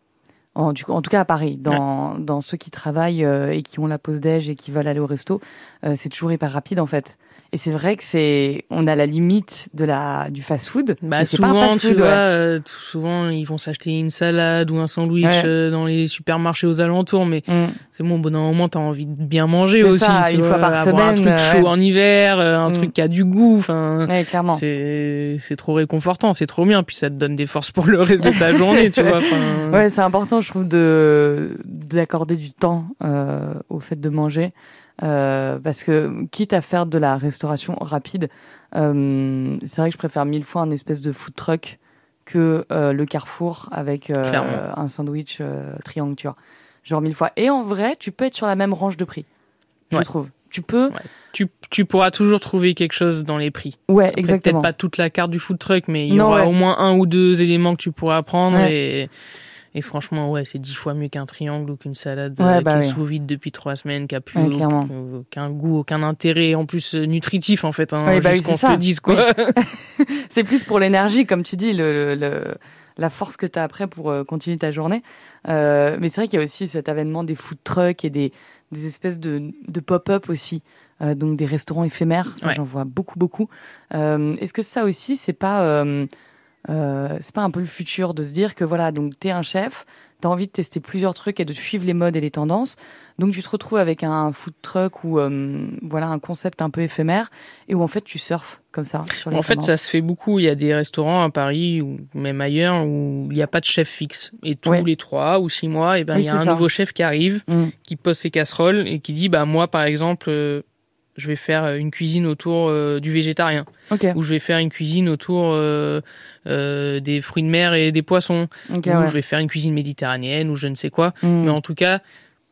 En, du, en tout cas à Paris, dans, dans ceux qui travaillent et qui ont la pause déj et qui veulent aller au resto, c'est toujours hyper rapide en fait. Et c'est vrai que c'est, on a la limite de la du fast-food. Bah, pas un souvent, tu vois, ouais. euh, souvent ils vont s'acheter une salade ou un sandwich Ouais. euh, dans les supermarchés aux alentours, mais Mm. c'est bon, au bout d'un moment, t'as envie de bien manger aussi. ça, une fois vois, par avoir un semaine, truc euh, chaud ouais. en hiver, euh, un Mm. truc qui a du goût, enfin. Ouais, clairement. C'est c'est trop réconfortant, c'est trop bien, puis ça te donne des forces pour le reste de ta *laughs* journée, tu vois. Ouais, c'est important, je trouve, de d'accorder du temps euh, au fait de manger, euh, parce que quitte à faire de la restauration rapide, euh, c'est vrai que je préfère mille fois un espèce de food truck que euh, le Carrefour avec un sandwich triangle, tu vois. Genre mille fois. Et en vrai, tu peux être sur la même range de prix, je Ouais. trouve. Tu peux, Ouais. Tu, tu pourras toujours trouver quelque chose dans les prix. ouais, Après, exactement. Peut-être pas toute la carte du food truck, mais il y Non, aura ouais. au moins un ou deux éléments que tu pourras prendre. Et, et franchement, ouais, c'est dix fois mieux qu'un triangle ou qu'une salade Ouais, euh, bah qui est sous vide depuis trois semaines, qui a plus Ouais, aucun, aucun goût, aucun intérêt, en plus euh, nutritif en fait. Hein, Ouais, bah oui, qu'on c'est se le dise quoi. *laughs* *laughs* c'est plus pour l'énergie, comme tu dis, le, le- la force que tu as après pour euh, continuer ta journée. Euh, mais c'est vrai qu'il y a aussi cet avènement des food trucks et des, des espèces de, de pop-up aussi. Euh, donc des restaurants éphémères, ça Ouais. j'en vois beaucoup, beaucoup. Est-ce que ça aussi, c'est pas, euh, c'est pas un peu le futur de se dire que voilà, donc t'es un chef, t'as envie de tester plusieurs trucs et de suivre les modes et les tendances. Donc tu te retrouves avec un food truck ou euh, voilà un concept un peu éphémère et où en fait tu surfes comme ça sur les En fait, ça se fait beaucoup. Il y a des restaurants à Paris ou même ailleurs où il n'y a pas de chef fixe. Et tous Ouais. les trois ou six mois, et ben, Oui, il y a un ça. nouveau chef qui arrive, Mm. qui pose ses casseroles et qui dit bah, Moi, par exemple, euh, je vais faire une cuisine autour euh, du végétarien. Ou je vais faire une cuisine autour euh, euh, des fruits de mer et des poissons. ou ouais. je vais faire une cuisine méditerranéenne ou je ne sais quoi. Mm. Mais en tout cas,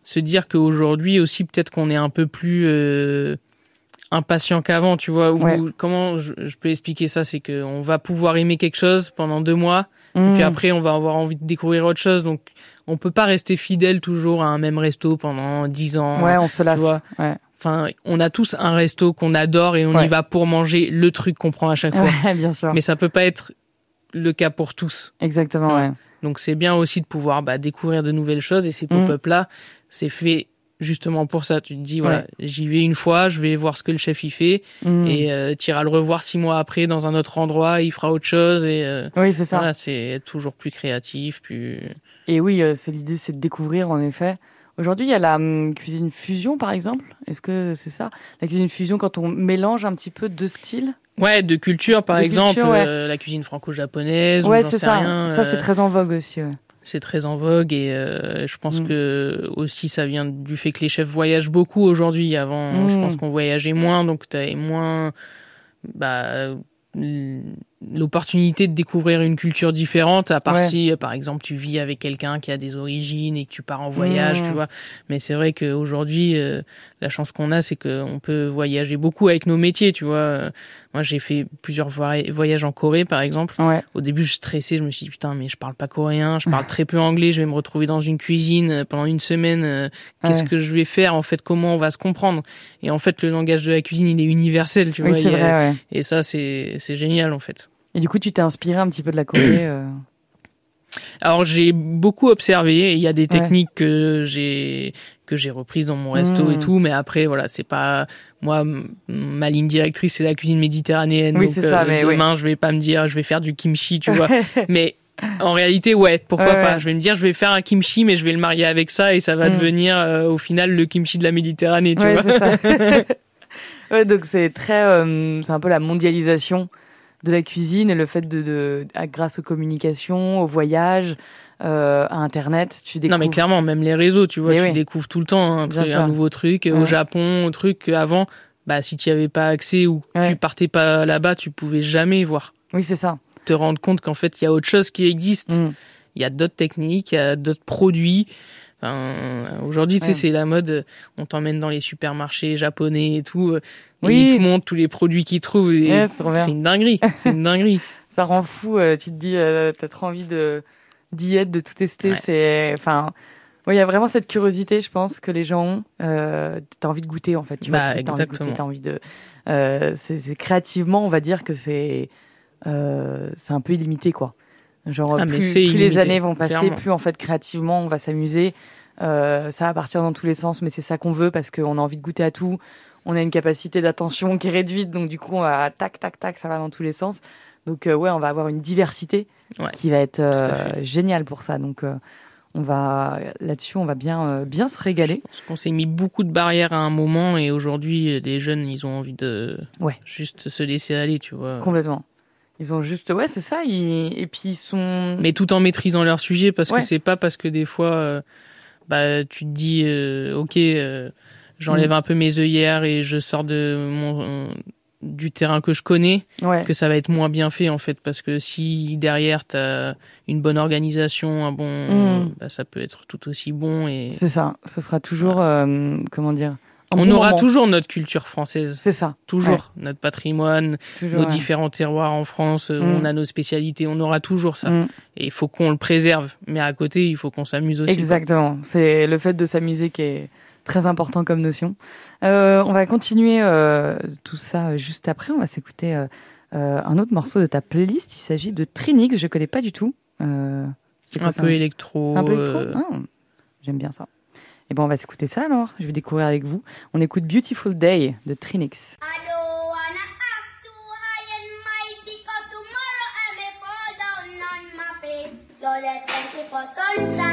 se dire qu'aujourd'hui aussi, peut-être qu'on est un peu plus euh, impatient qu'avant, tu vois. Ou- Ouais. comment je, je peux expliquer ça C'est qu'on va pouvoir aimer quelque chose pendant deux mois, et puis après, on va avoir envie de découvrir autre chose. Donc, on peut pas rester fidèle toujours à un même resto pendant dix ans. Ouais, on se lasse. vois. Ouais. Enfin, on a tous un resto qu'on adore et on Ouais. y va pour manger le truc qu'on prend à chaque fois. Ouais, bien sûr. Mais ça peut pas être le cas pour tous. Exactement, Ouais. Donc c'est bien aussi de pouvoir bah, découvrir de nouvelles choses et ces Mm. pop-up là, c'est fait justement pour ça. Tu te dis voilà, j'y vais une fois, je vais voir ce que le chef y fait Mm. et euh, tu iras le revoir six mois après dans un autre endroit, il fera autre chose et euh, Oui, c'est ça. voilà, c'est toujours plus créatif, plus Et oui, euh, c'est l'idée, c'est de découvrir en effet. Aujourd'hui, il y a la hum, cuisine fusion, par exemple. Est-ce que c'est ça? La cuisine fusion, quand on mélange un petit peu deux styles? Ouais de culture par De exemple, culture, ouais. euh, la cuisine franco-japonaise. ou Ouais, c'est ça. rien, ça, c'est euh, très en vogue aussi. ouais. c'est très en vogue et euh, je pense Mm. que aussi ça vient du fait que les chefs voyagent beaucoup aujourd'hui. Avant, je Mm. pense qu'on voyageait moins, donc tu avais moins bah, l'opportunité de découvrir une culture différente, à part Ouais. si, par exemple, tu vis avec quelqu'un qui a des origines et que tu pars en voyage, tu vois. Mais c'est vrai qu'aujourd'hui, euh, la chance qu'on a, c'est qu'on peut voyager beaucoup avec nos métiers, tu vois. Moi, j'ai fait plusieurs voy- voyages en Corée, par exemple. Ouais. Au début, je stressais, je me suis dit putain, mais je parle pas coréen, je parle très peu anglais, je vais me retrouver dans une cuisine euh, pendant une semaine. euh, Qu'est-ce Ouais. que je vais faire? En fait Comment on va se comprendre? Et en fait, le langage de la cuisine, il est universel, tu Oui, vois. y a- vrai, ouais. Et ça, c'est c'est génial en fait. Et du coup, tu t'es inspiré un petit peu de la Corée. *clears throat* euh, Alors j'ai beaucoup observé. Il y a des Ouais. techniques que j'ai que j'ai reprises dans mon resto Mm. et tout, mais après voilà, c'est pas moi ma ligne directrice, c'est la cuisine méditerranéenne. Oui, donc, c'est ça, euh, mais demain je vais pas me dire je vais faire du kimchi, tu vois. *laughs* mais en réalité, ouais, pourquoi Ouais, pas? Je vais me dire je vais faire un kimchi, mais je vais le marier avec ça et ça va Mm. devenir euh, au final le kimchi de la Méditerranée, tu ouais, vois. ça. *laughs* ouais, donc c'est très, euh, c'est un peu la mondialisation de la cuisine et le fait de, de à- grâce aux communications, aux voyages, euh, à Internet, tu découvres. Non mais clairement, même les réseaux, tu vois, Mais tu oui. découvres tout le temps un, truc, un nouveau truc Ouais. au Japon, un truc qu'avant, bah si tu n'y avais pas accès ou Ouais. tu partais pas là-bas, tu pouvais jamais voir. Oui, c'est ça. Te rendre compte qu'en fait, il y a autre chose qui existe. Mm. Il y a d'autres techniques, il y a d'autres produits. Enfin, aujourd'hui, tu sais, Ouais. c'est la mode. On t'emmène dans les supermarchés japonais et tout. euh, et Oui. ils te montrent tous les produits qu'ils trouvent. Ouais, c'est une dinguerie. C'est une dinguerie. *laughs* ça rend fou. euh, tu te dis, euh, t'as trop envie de d'y être, de tout tester. Ouais. C'est, enfin, il y a vraiment cette curiosité, je pense, que les gens ont. Euh, t'as envie de goûter, en fait. Tu vois, Bah, truc, t'as envie de goûter, exactement. t'as envie de. C'est créativement, on va dire que c'est c'est un peu illimité, quoi. Genre, Ah, plus, les années vont passer, clairement. plus en fait créativement on va s'amuser. Euh, ça va partir dans tous les sens, mais c'est ça qu'on veut parce qu'on a envie de goûter à tout. On a une capacité d'attention qui est réduite, donc du coup, on va tac, tac, tac, ça va dans tous les sens. Donc, euh, ouais, on va avoir une diversité Ouais, qui va être euh, géniale pour ça. Donc, on va là-dessus, on va bien, bien se régaler. Parce qu'on s'est mis beaucoup de barrières à un moment et aujourd'hui, les jeunes, ils ont envie de Ouais. juste se laisser aller, tu vois. Complètement. Ils ont juste, ouais, c'est ça. ils- Et puis ils sont. Mais tout en maîtrisant leur sujet, parce Ouais. que c'est pas parce que des fois, euh, bah, tu te dis, euh, ok, euh, j'enlève Mm. un peu mes œillères et je sors de mon du terrain que je connais, Ouais. que ça va être moins bien fait en fait, parce que si derrière t'as une bonne organisation, un bon, Mm. bah, ça peut être tout aussi bon et C'est ça. Ce sera toujours, euh, comment dire. Un on bon aura moment. toujours notre culture française, C'est ça. toujours notre patrimoine, Toujours. nos ouais. différents terroirs en France, euh, Mm. on a nos spécialités, on aura toujours ça. Mm. Et il faut qu'on le préserve, mais à côté, il faut qu'on s'amuse aussi. Exactement. C'est le fait de s'amuser qui est très important comme notion. Euh, on va continuer euh, tout ça juste après. On va s'écouter euh, euh, un autre morceau de ta playlist. Il s'agit de Trinix. Je connais pas du tout. Euh, c'est quoi Un peu électro. Un peu électro? euh, Ah, J'aime bien ça. Et ben on va s'écouter ça alors. Je vais découvrir avec vous. On écoute Beautiful Day de Trinix. I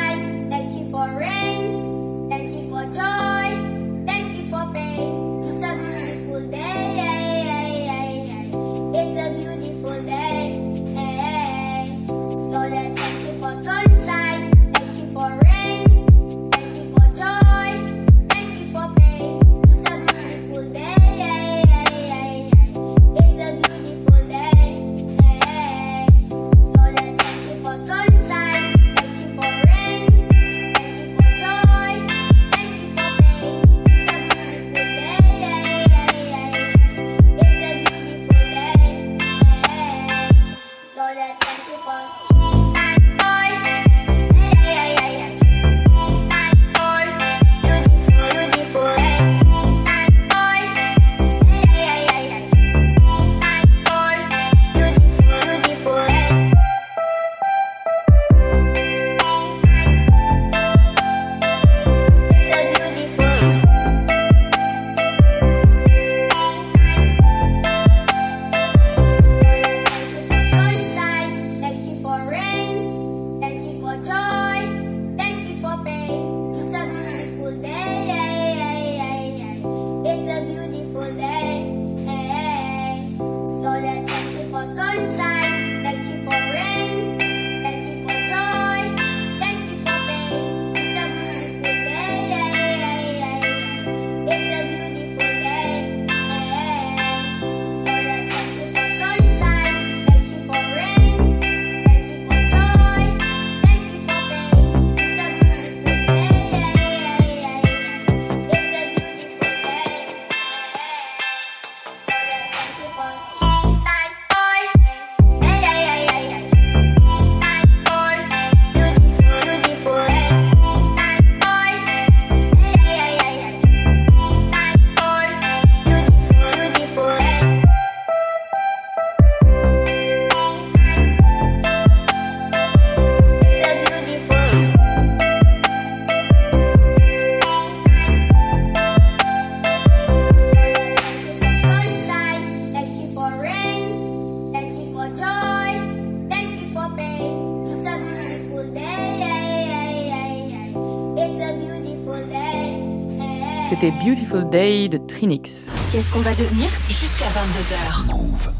C'était Beautiful Day de Trinix. Qu'est-ce qu'on va devenir Jusqu'à 22h.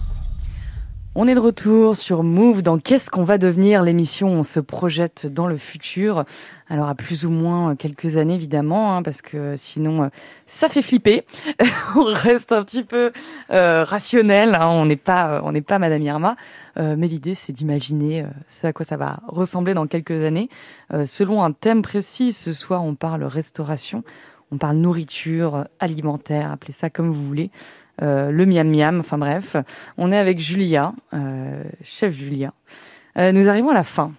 On est de retour sur Move dans Qu'est-ce qu'on va devenir? L'émission, on se projette dans le futur. Alors à plus ou moins quelques années évidemment, hein, parce que sinon euh, ça fait flipper. *laughs* on reste un petit peu euh, rationnel. hein, on n'est pas, euh, on n'est pas Madame Irma, Euh, mais l'idée c'est d'imaginer euh, ce à quoi ça va ressembler dans quelques années, euh, selon un thème précis. Ce soir, on parle restauration, on parle nourriture, alimentaire, appelez ça comme vous voulez. Euh, le miam miam, enfin bref. On est avec Julia, euh, chef Julia. Euh, nous arrivons à la fin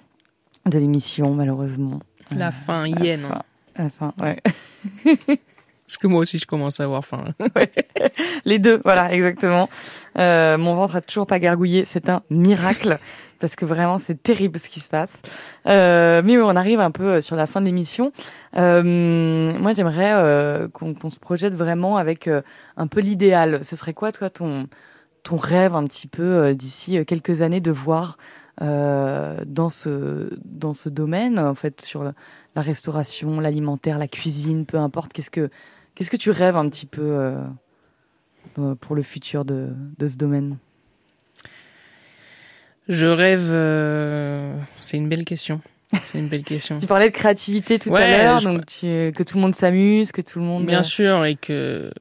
de l'émission, malheureusement. La fin à la hyène. fin. La fin, ouais. *laughs* Parce que moi aussi, je commence à avoir faim. *laughs* Les deux, voilà, exactement. Mon ventre a toujours pas gargouillé, c'est un miracle parce que vraiment c'est terrible ce qui se passe. Euh, mais on arrive un peu sur la fin de l'émission. Euh, moi, j'aimerais euh, qu'on se projette vraiment avec euh, un peu l'idéal. Ce serait quoi, toi, ton ton rêve un petit peu euh, d'ici euh, quelques années de voir euh, dans ce dans ce domaine, en fait, sur la restauration, l'alimentaire, la cuisine, peu importe. Qu'est-ce que qu'est-ce que tu rêves un petit peu euh, euh, pour le futur de de ce domaine? Je rêve. euh, C'est une belle question. C'est une belle question. *laughs* Tu parlais de créativité tout à l'heure, je- donc tu- que tout le monde s'amuse, que tout le monde. Bien sûr, et que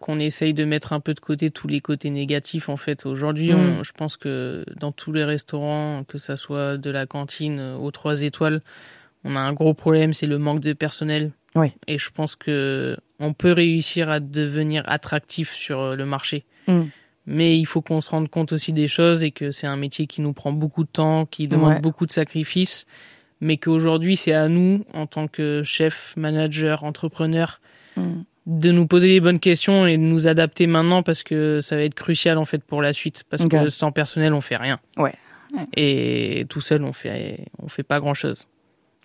qu'on essaye de mettre un peu de côté tous les côtés négatifs en fait. Aujourd'hui, Mm. je pense que dans tous les restaurants, que ça soit de la cantine euh, aux trois étoiles, on a un gros problème, c'est le manque de personnel. Oui. Et je pense que on peut réussir à devenir attractif sur euh, le marché. Mm. Mais il faut qu'on se rende compte aussi des choses et que c'est un métier qui nous prend beaucoup de temps, qui demande Ouais. beaucoup de sacrifices, mais qu'aujourd'hui c'est à nous, en tant que chef, manager, entrepreneur, Mm. de nous poser les bonnes questions et de nous adapter maintenant parce que ça va être crucial en fait pour la suite parce que sans personnel on fait rien. Ouais. Et tout seul on fait on fait pas grand chose.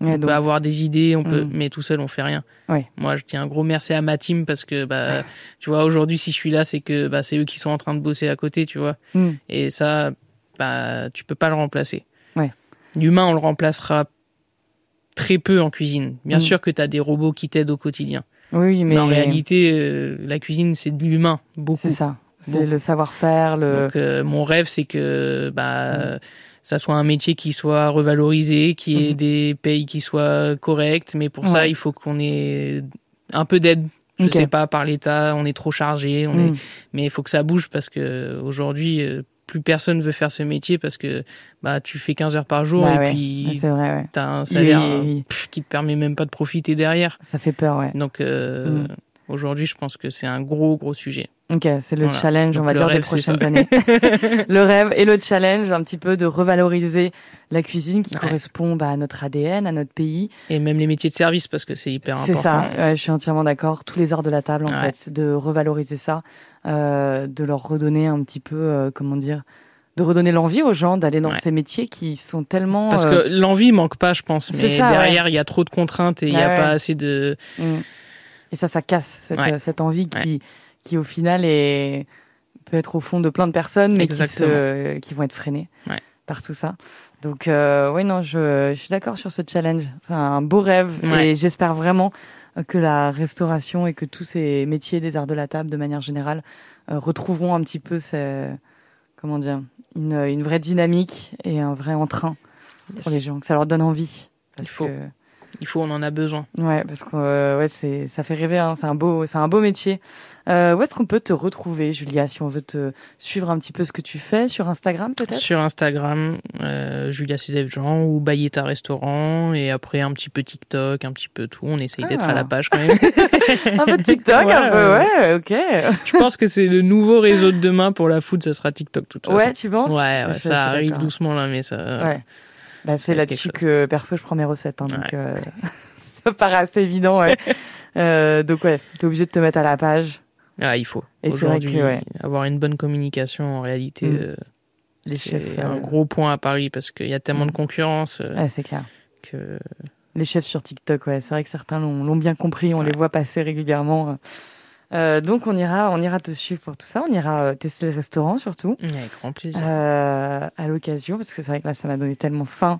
Ouais, on donc, peut avoir des idées, on peut Mm. mais tout seul on fait rien. Ouais. Moi je tiens un gros merci à ma team parce que bah *laughs* tu vois aujourd'hui si je suis là c'est que bah c'est eux qui sont en train de bosser à côté, tu vois. mm. Et ça bah tu peux pas le remplacer. Ouais. L'humain on le remplacera très peu en cuisine. Bien Mm. sûr que tu as des robots qui t'aident au quotidien. Oui, mais, Mais en réalité, euh, la cuisine, c'est de l'humain, beaucoup. c'est ça. C'est le savoir-faire, le. Donc, euh, mon rêve, c'est que bah, ça soit un métier qui soit revalorisé, qui ait Mhm. des payes qui soient correctes. Mais pour ça, il faut qu'on ait un peu d'aide. Je Ok. sais pas, par l'État, on est trop chargé. On est... Mm. Mais il faut que ça bouge parce que aujourd'hui, euh, plus personne veut faire ce métier parce que bah, tu fais 15 heures par jour Bah et ouais. puis C'est vrai, ouais. tu as un salaire pff, qui te permet même pas de profiter derrière. Ça fait peur, ouais. Donc euh, Mm. Aujourd'hui, je pense que c'est un gros, gros sujet. Ok, c'est le Voilà. challenge, on va dire, des rêve, c'est prochaines ça. années. *laughs* le rêve et le challenge, un petit peu de revaloriser la cuisine qui Ouais. correspond bah, à notre ADN, à notre pays. Et même les métiers de service, parce que c'est hyper C'est important. ça, ouais, je suis entièrement d'accord. Tous les arts de la table, en Ouais. fait, de revaloriser ça, euh, de leur redonner un petit peu, euh, comment dire, de redonner l'envie aux gens d'aller dans Ouais. ces métiers qui sont tellement. Parce euh, que l'envie manque pas, je pense. C'est Mais ça, derrière, il y a trop de contraintes et il n'y a Ouais, pas assez de. mm. Et ça, ça casse cette, Ouais. cette envie qui, qui, au final, est peut être au fond de plein de personnes, mais qui, Exactement. se, qui vont être freinées Ouais. par tout ça. Donc, euh, oui, non, je, je suis d'accord sur ce challenge. C'est un beau rêve et j'espère vraiment que la restauration et que tous ces métiers des arts de la table, de manière générale, euh, retrouveront un petit peu ces, comment dire, une, une vraie dynamique et un vrai entrain pour les gens, que ça leur donne envie. Parce Il faut. que, Il faut, on en a besoin. Ouais, parce que euh, ouais, c'est ça fait rêver. Hein, c'est un beau, c'est un beau métier. Euh, où est-ce qu'on peut te retrouver, Julia, si on veut te suivre un petit peu ce que tu fais? Sur Instagram, peut-être? Sur Instagram, euh, Julia Cizef Jean ou Bayeta Restaurant. Et après, un petit peu TikTok, un petit peu tout. On essaye d'être Ah. à la page quand même. *laughs* Un peu de TikTok, Ouais, un peu, ouais. ok. je pense que c'est le nouveau réseau de demain pour la food, ça sera TikTok, de toute façon. Ouais, tu penses? Ouais, ouais, ça arrive doucement là, mais ça. Ouais. Bah, c'est là-dessus que perso je prends mes recettes, hein, donc Ouais. euh, *laughs* ça paraît assez évident. Ouais. *laughs* euh, donc ouais, t'es obligé de te mettre à la page. Ah, il faut. Et c'est vrai que, ouais. avoir une bonne communication, en réalité, Mm. euh, Les c'est chefs, un gros point à Paris parce qu'il y a tellement Mm. de concurrence Ouais, c'est clair. que Les chefs sur TikTok, ouais, c'est vrai que certains l'ont bien compris, on les voit passer régulièrement. Euh, donc on ira, on ira te suivre pour tout ça, on ira euh, tester le restaurant surtout. avec grand plaisir. euh, à l'occasion, parce que c'est vrai que là, ça m'a donné tellement faim.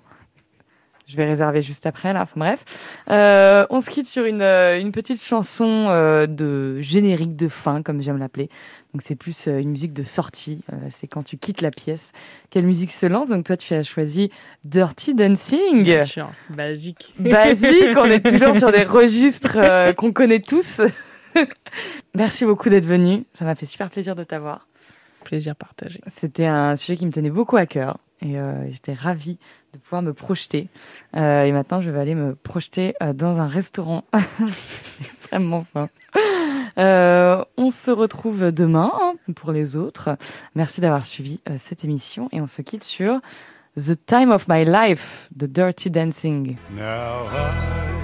Je vais réserver juste après, là. Enfin bref. Euh, on se quitte sur une, une petite chanson de générique de fin, comme j'aime l'appeler. Donc c'est plus une musique de sortie. C'est quand tu quittes la pièce. Quelle musique se lance Donc toi, tu as choisi Dirty Dancing. Bien sûr, basique. Basique, on est toujours sur des *laughs* registres qu'on connaît tous. *laughs* Merci beaucoup d'être venu. Ça m'a fait super plaisir de t'avoir. Plaisir partagé. C'était un sujet qui me tenait beaucoup à cœur et euh, j'étais ravie de pouvoir me projeter. Euh, et maintenant, je vais aller me projeter euh, dans un restaurant. *laughs* Extrêmement fin. Euh, on se retrouve demain hein, pour les autres. Merci d'avoir suivi euh, cette émission et on se quitte sur The Time of My Life de Dirty Dancing. Now I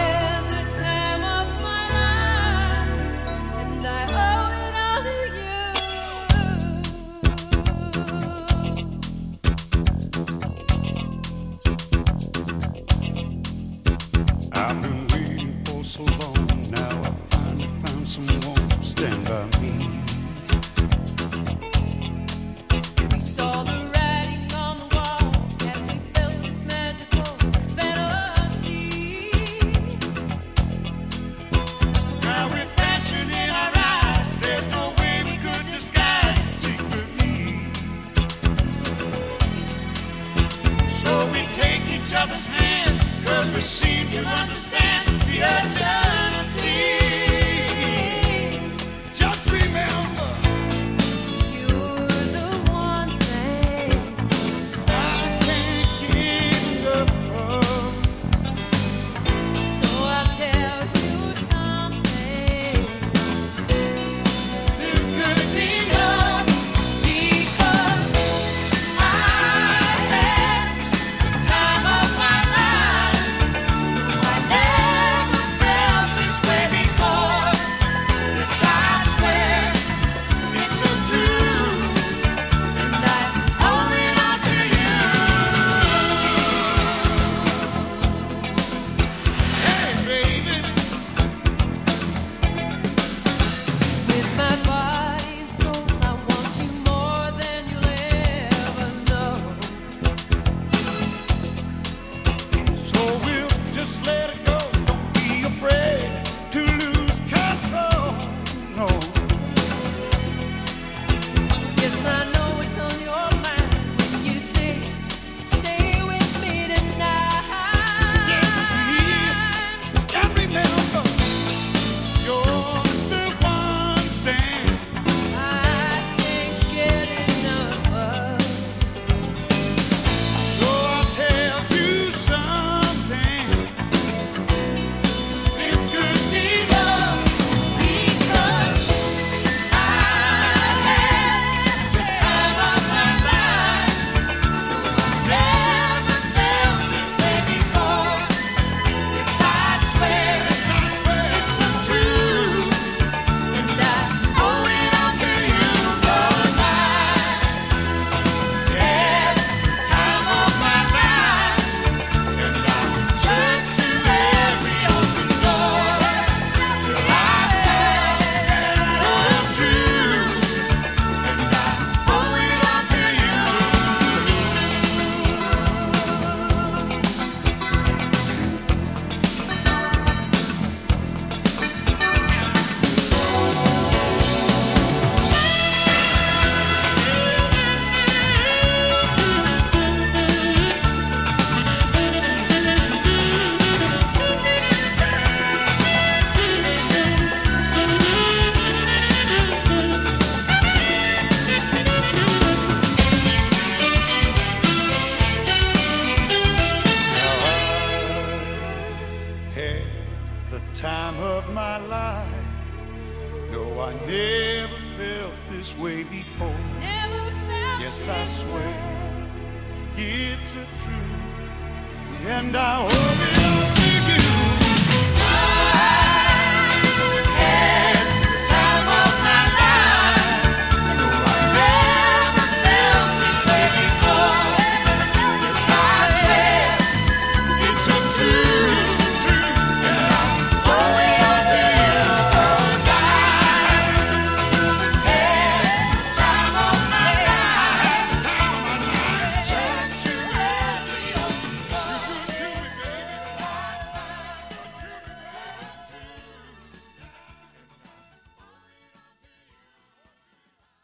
seem to understand the urgency.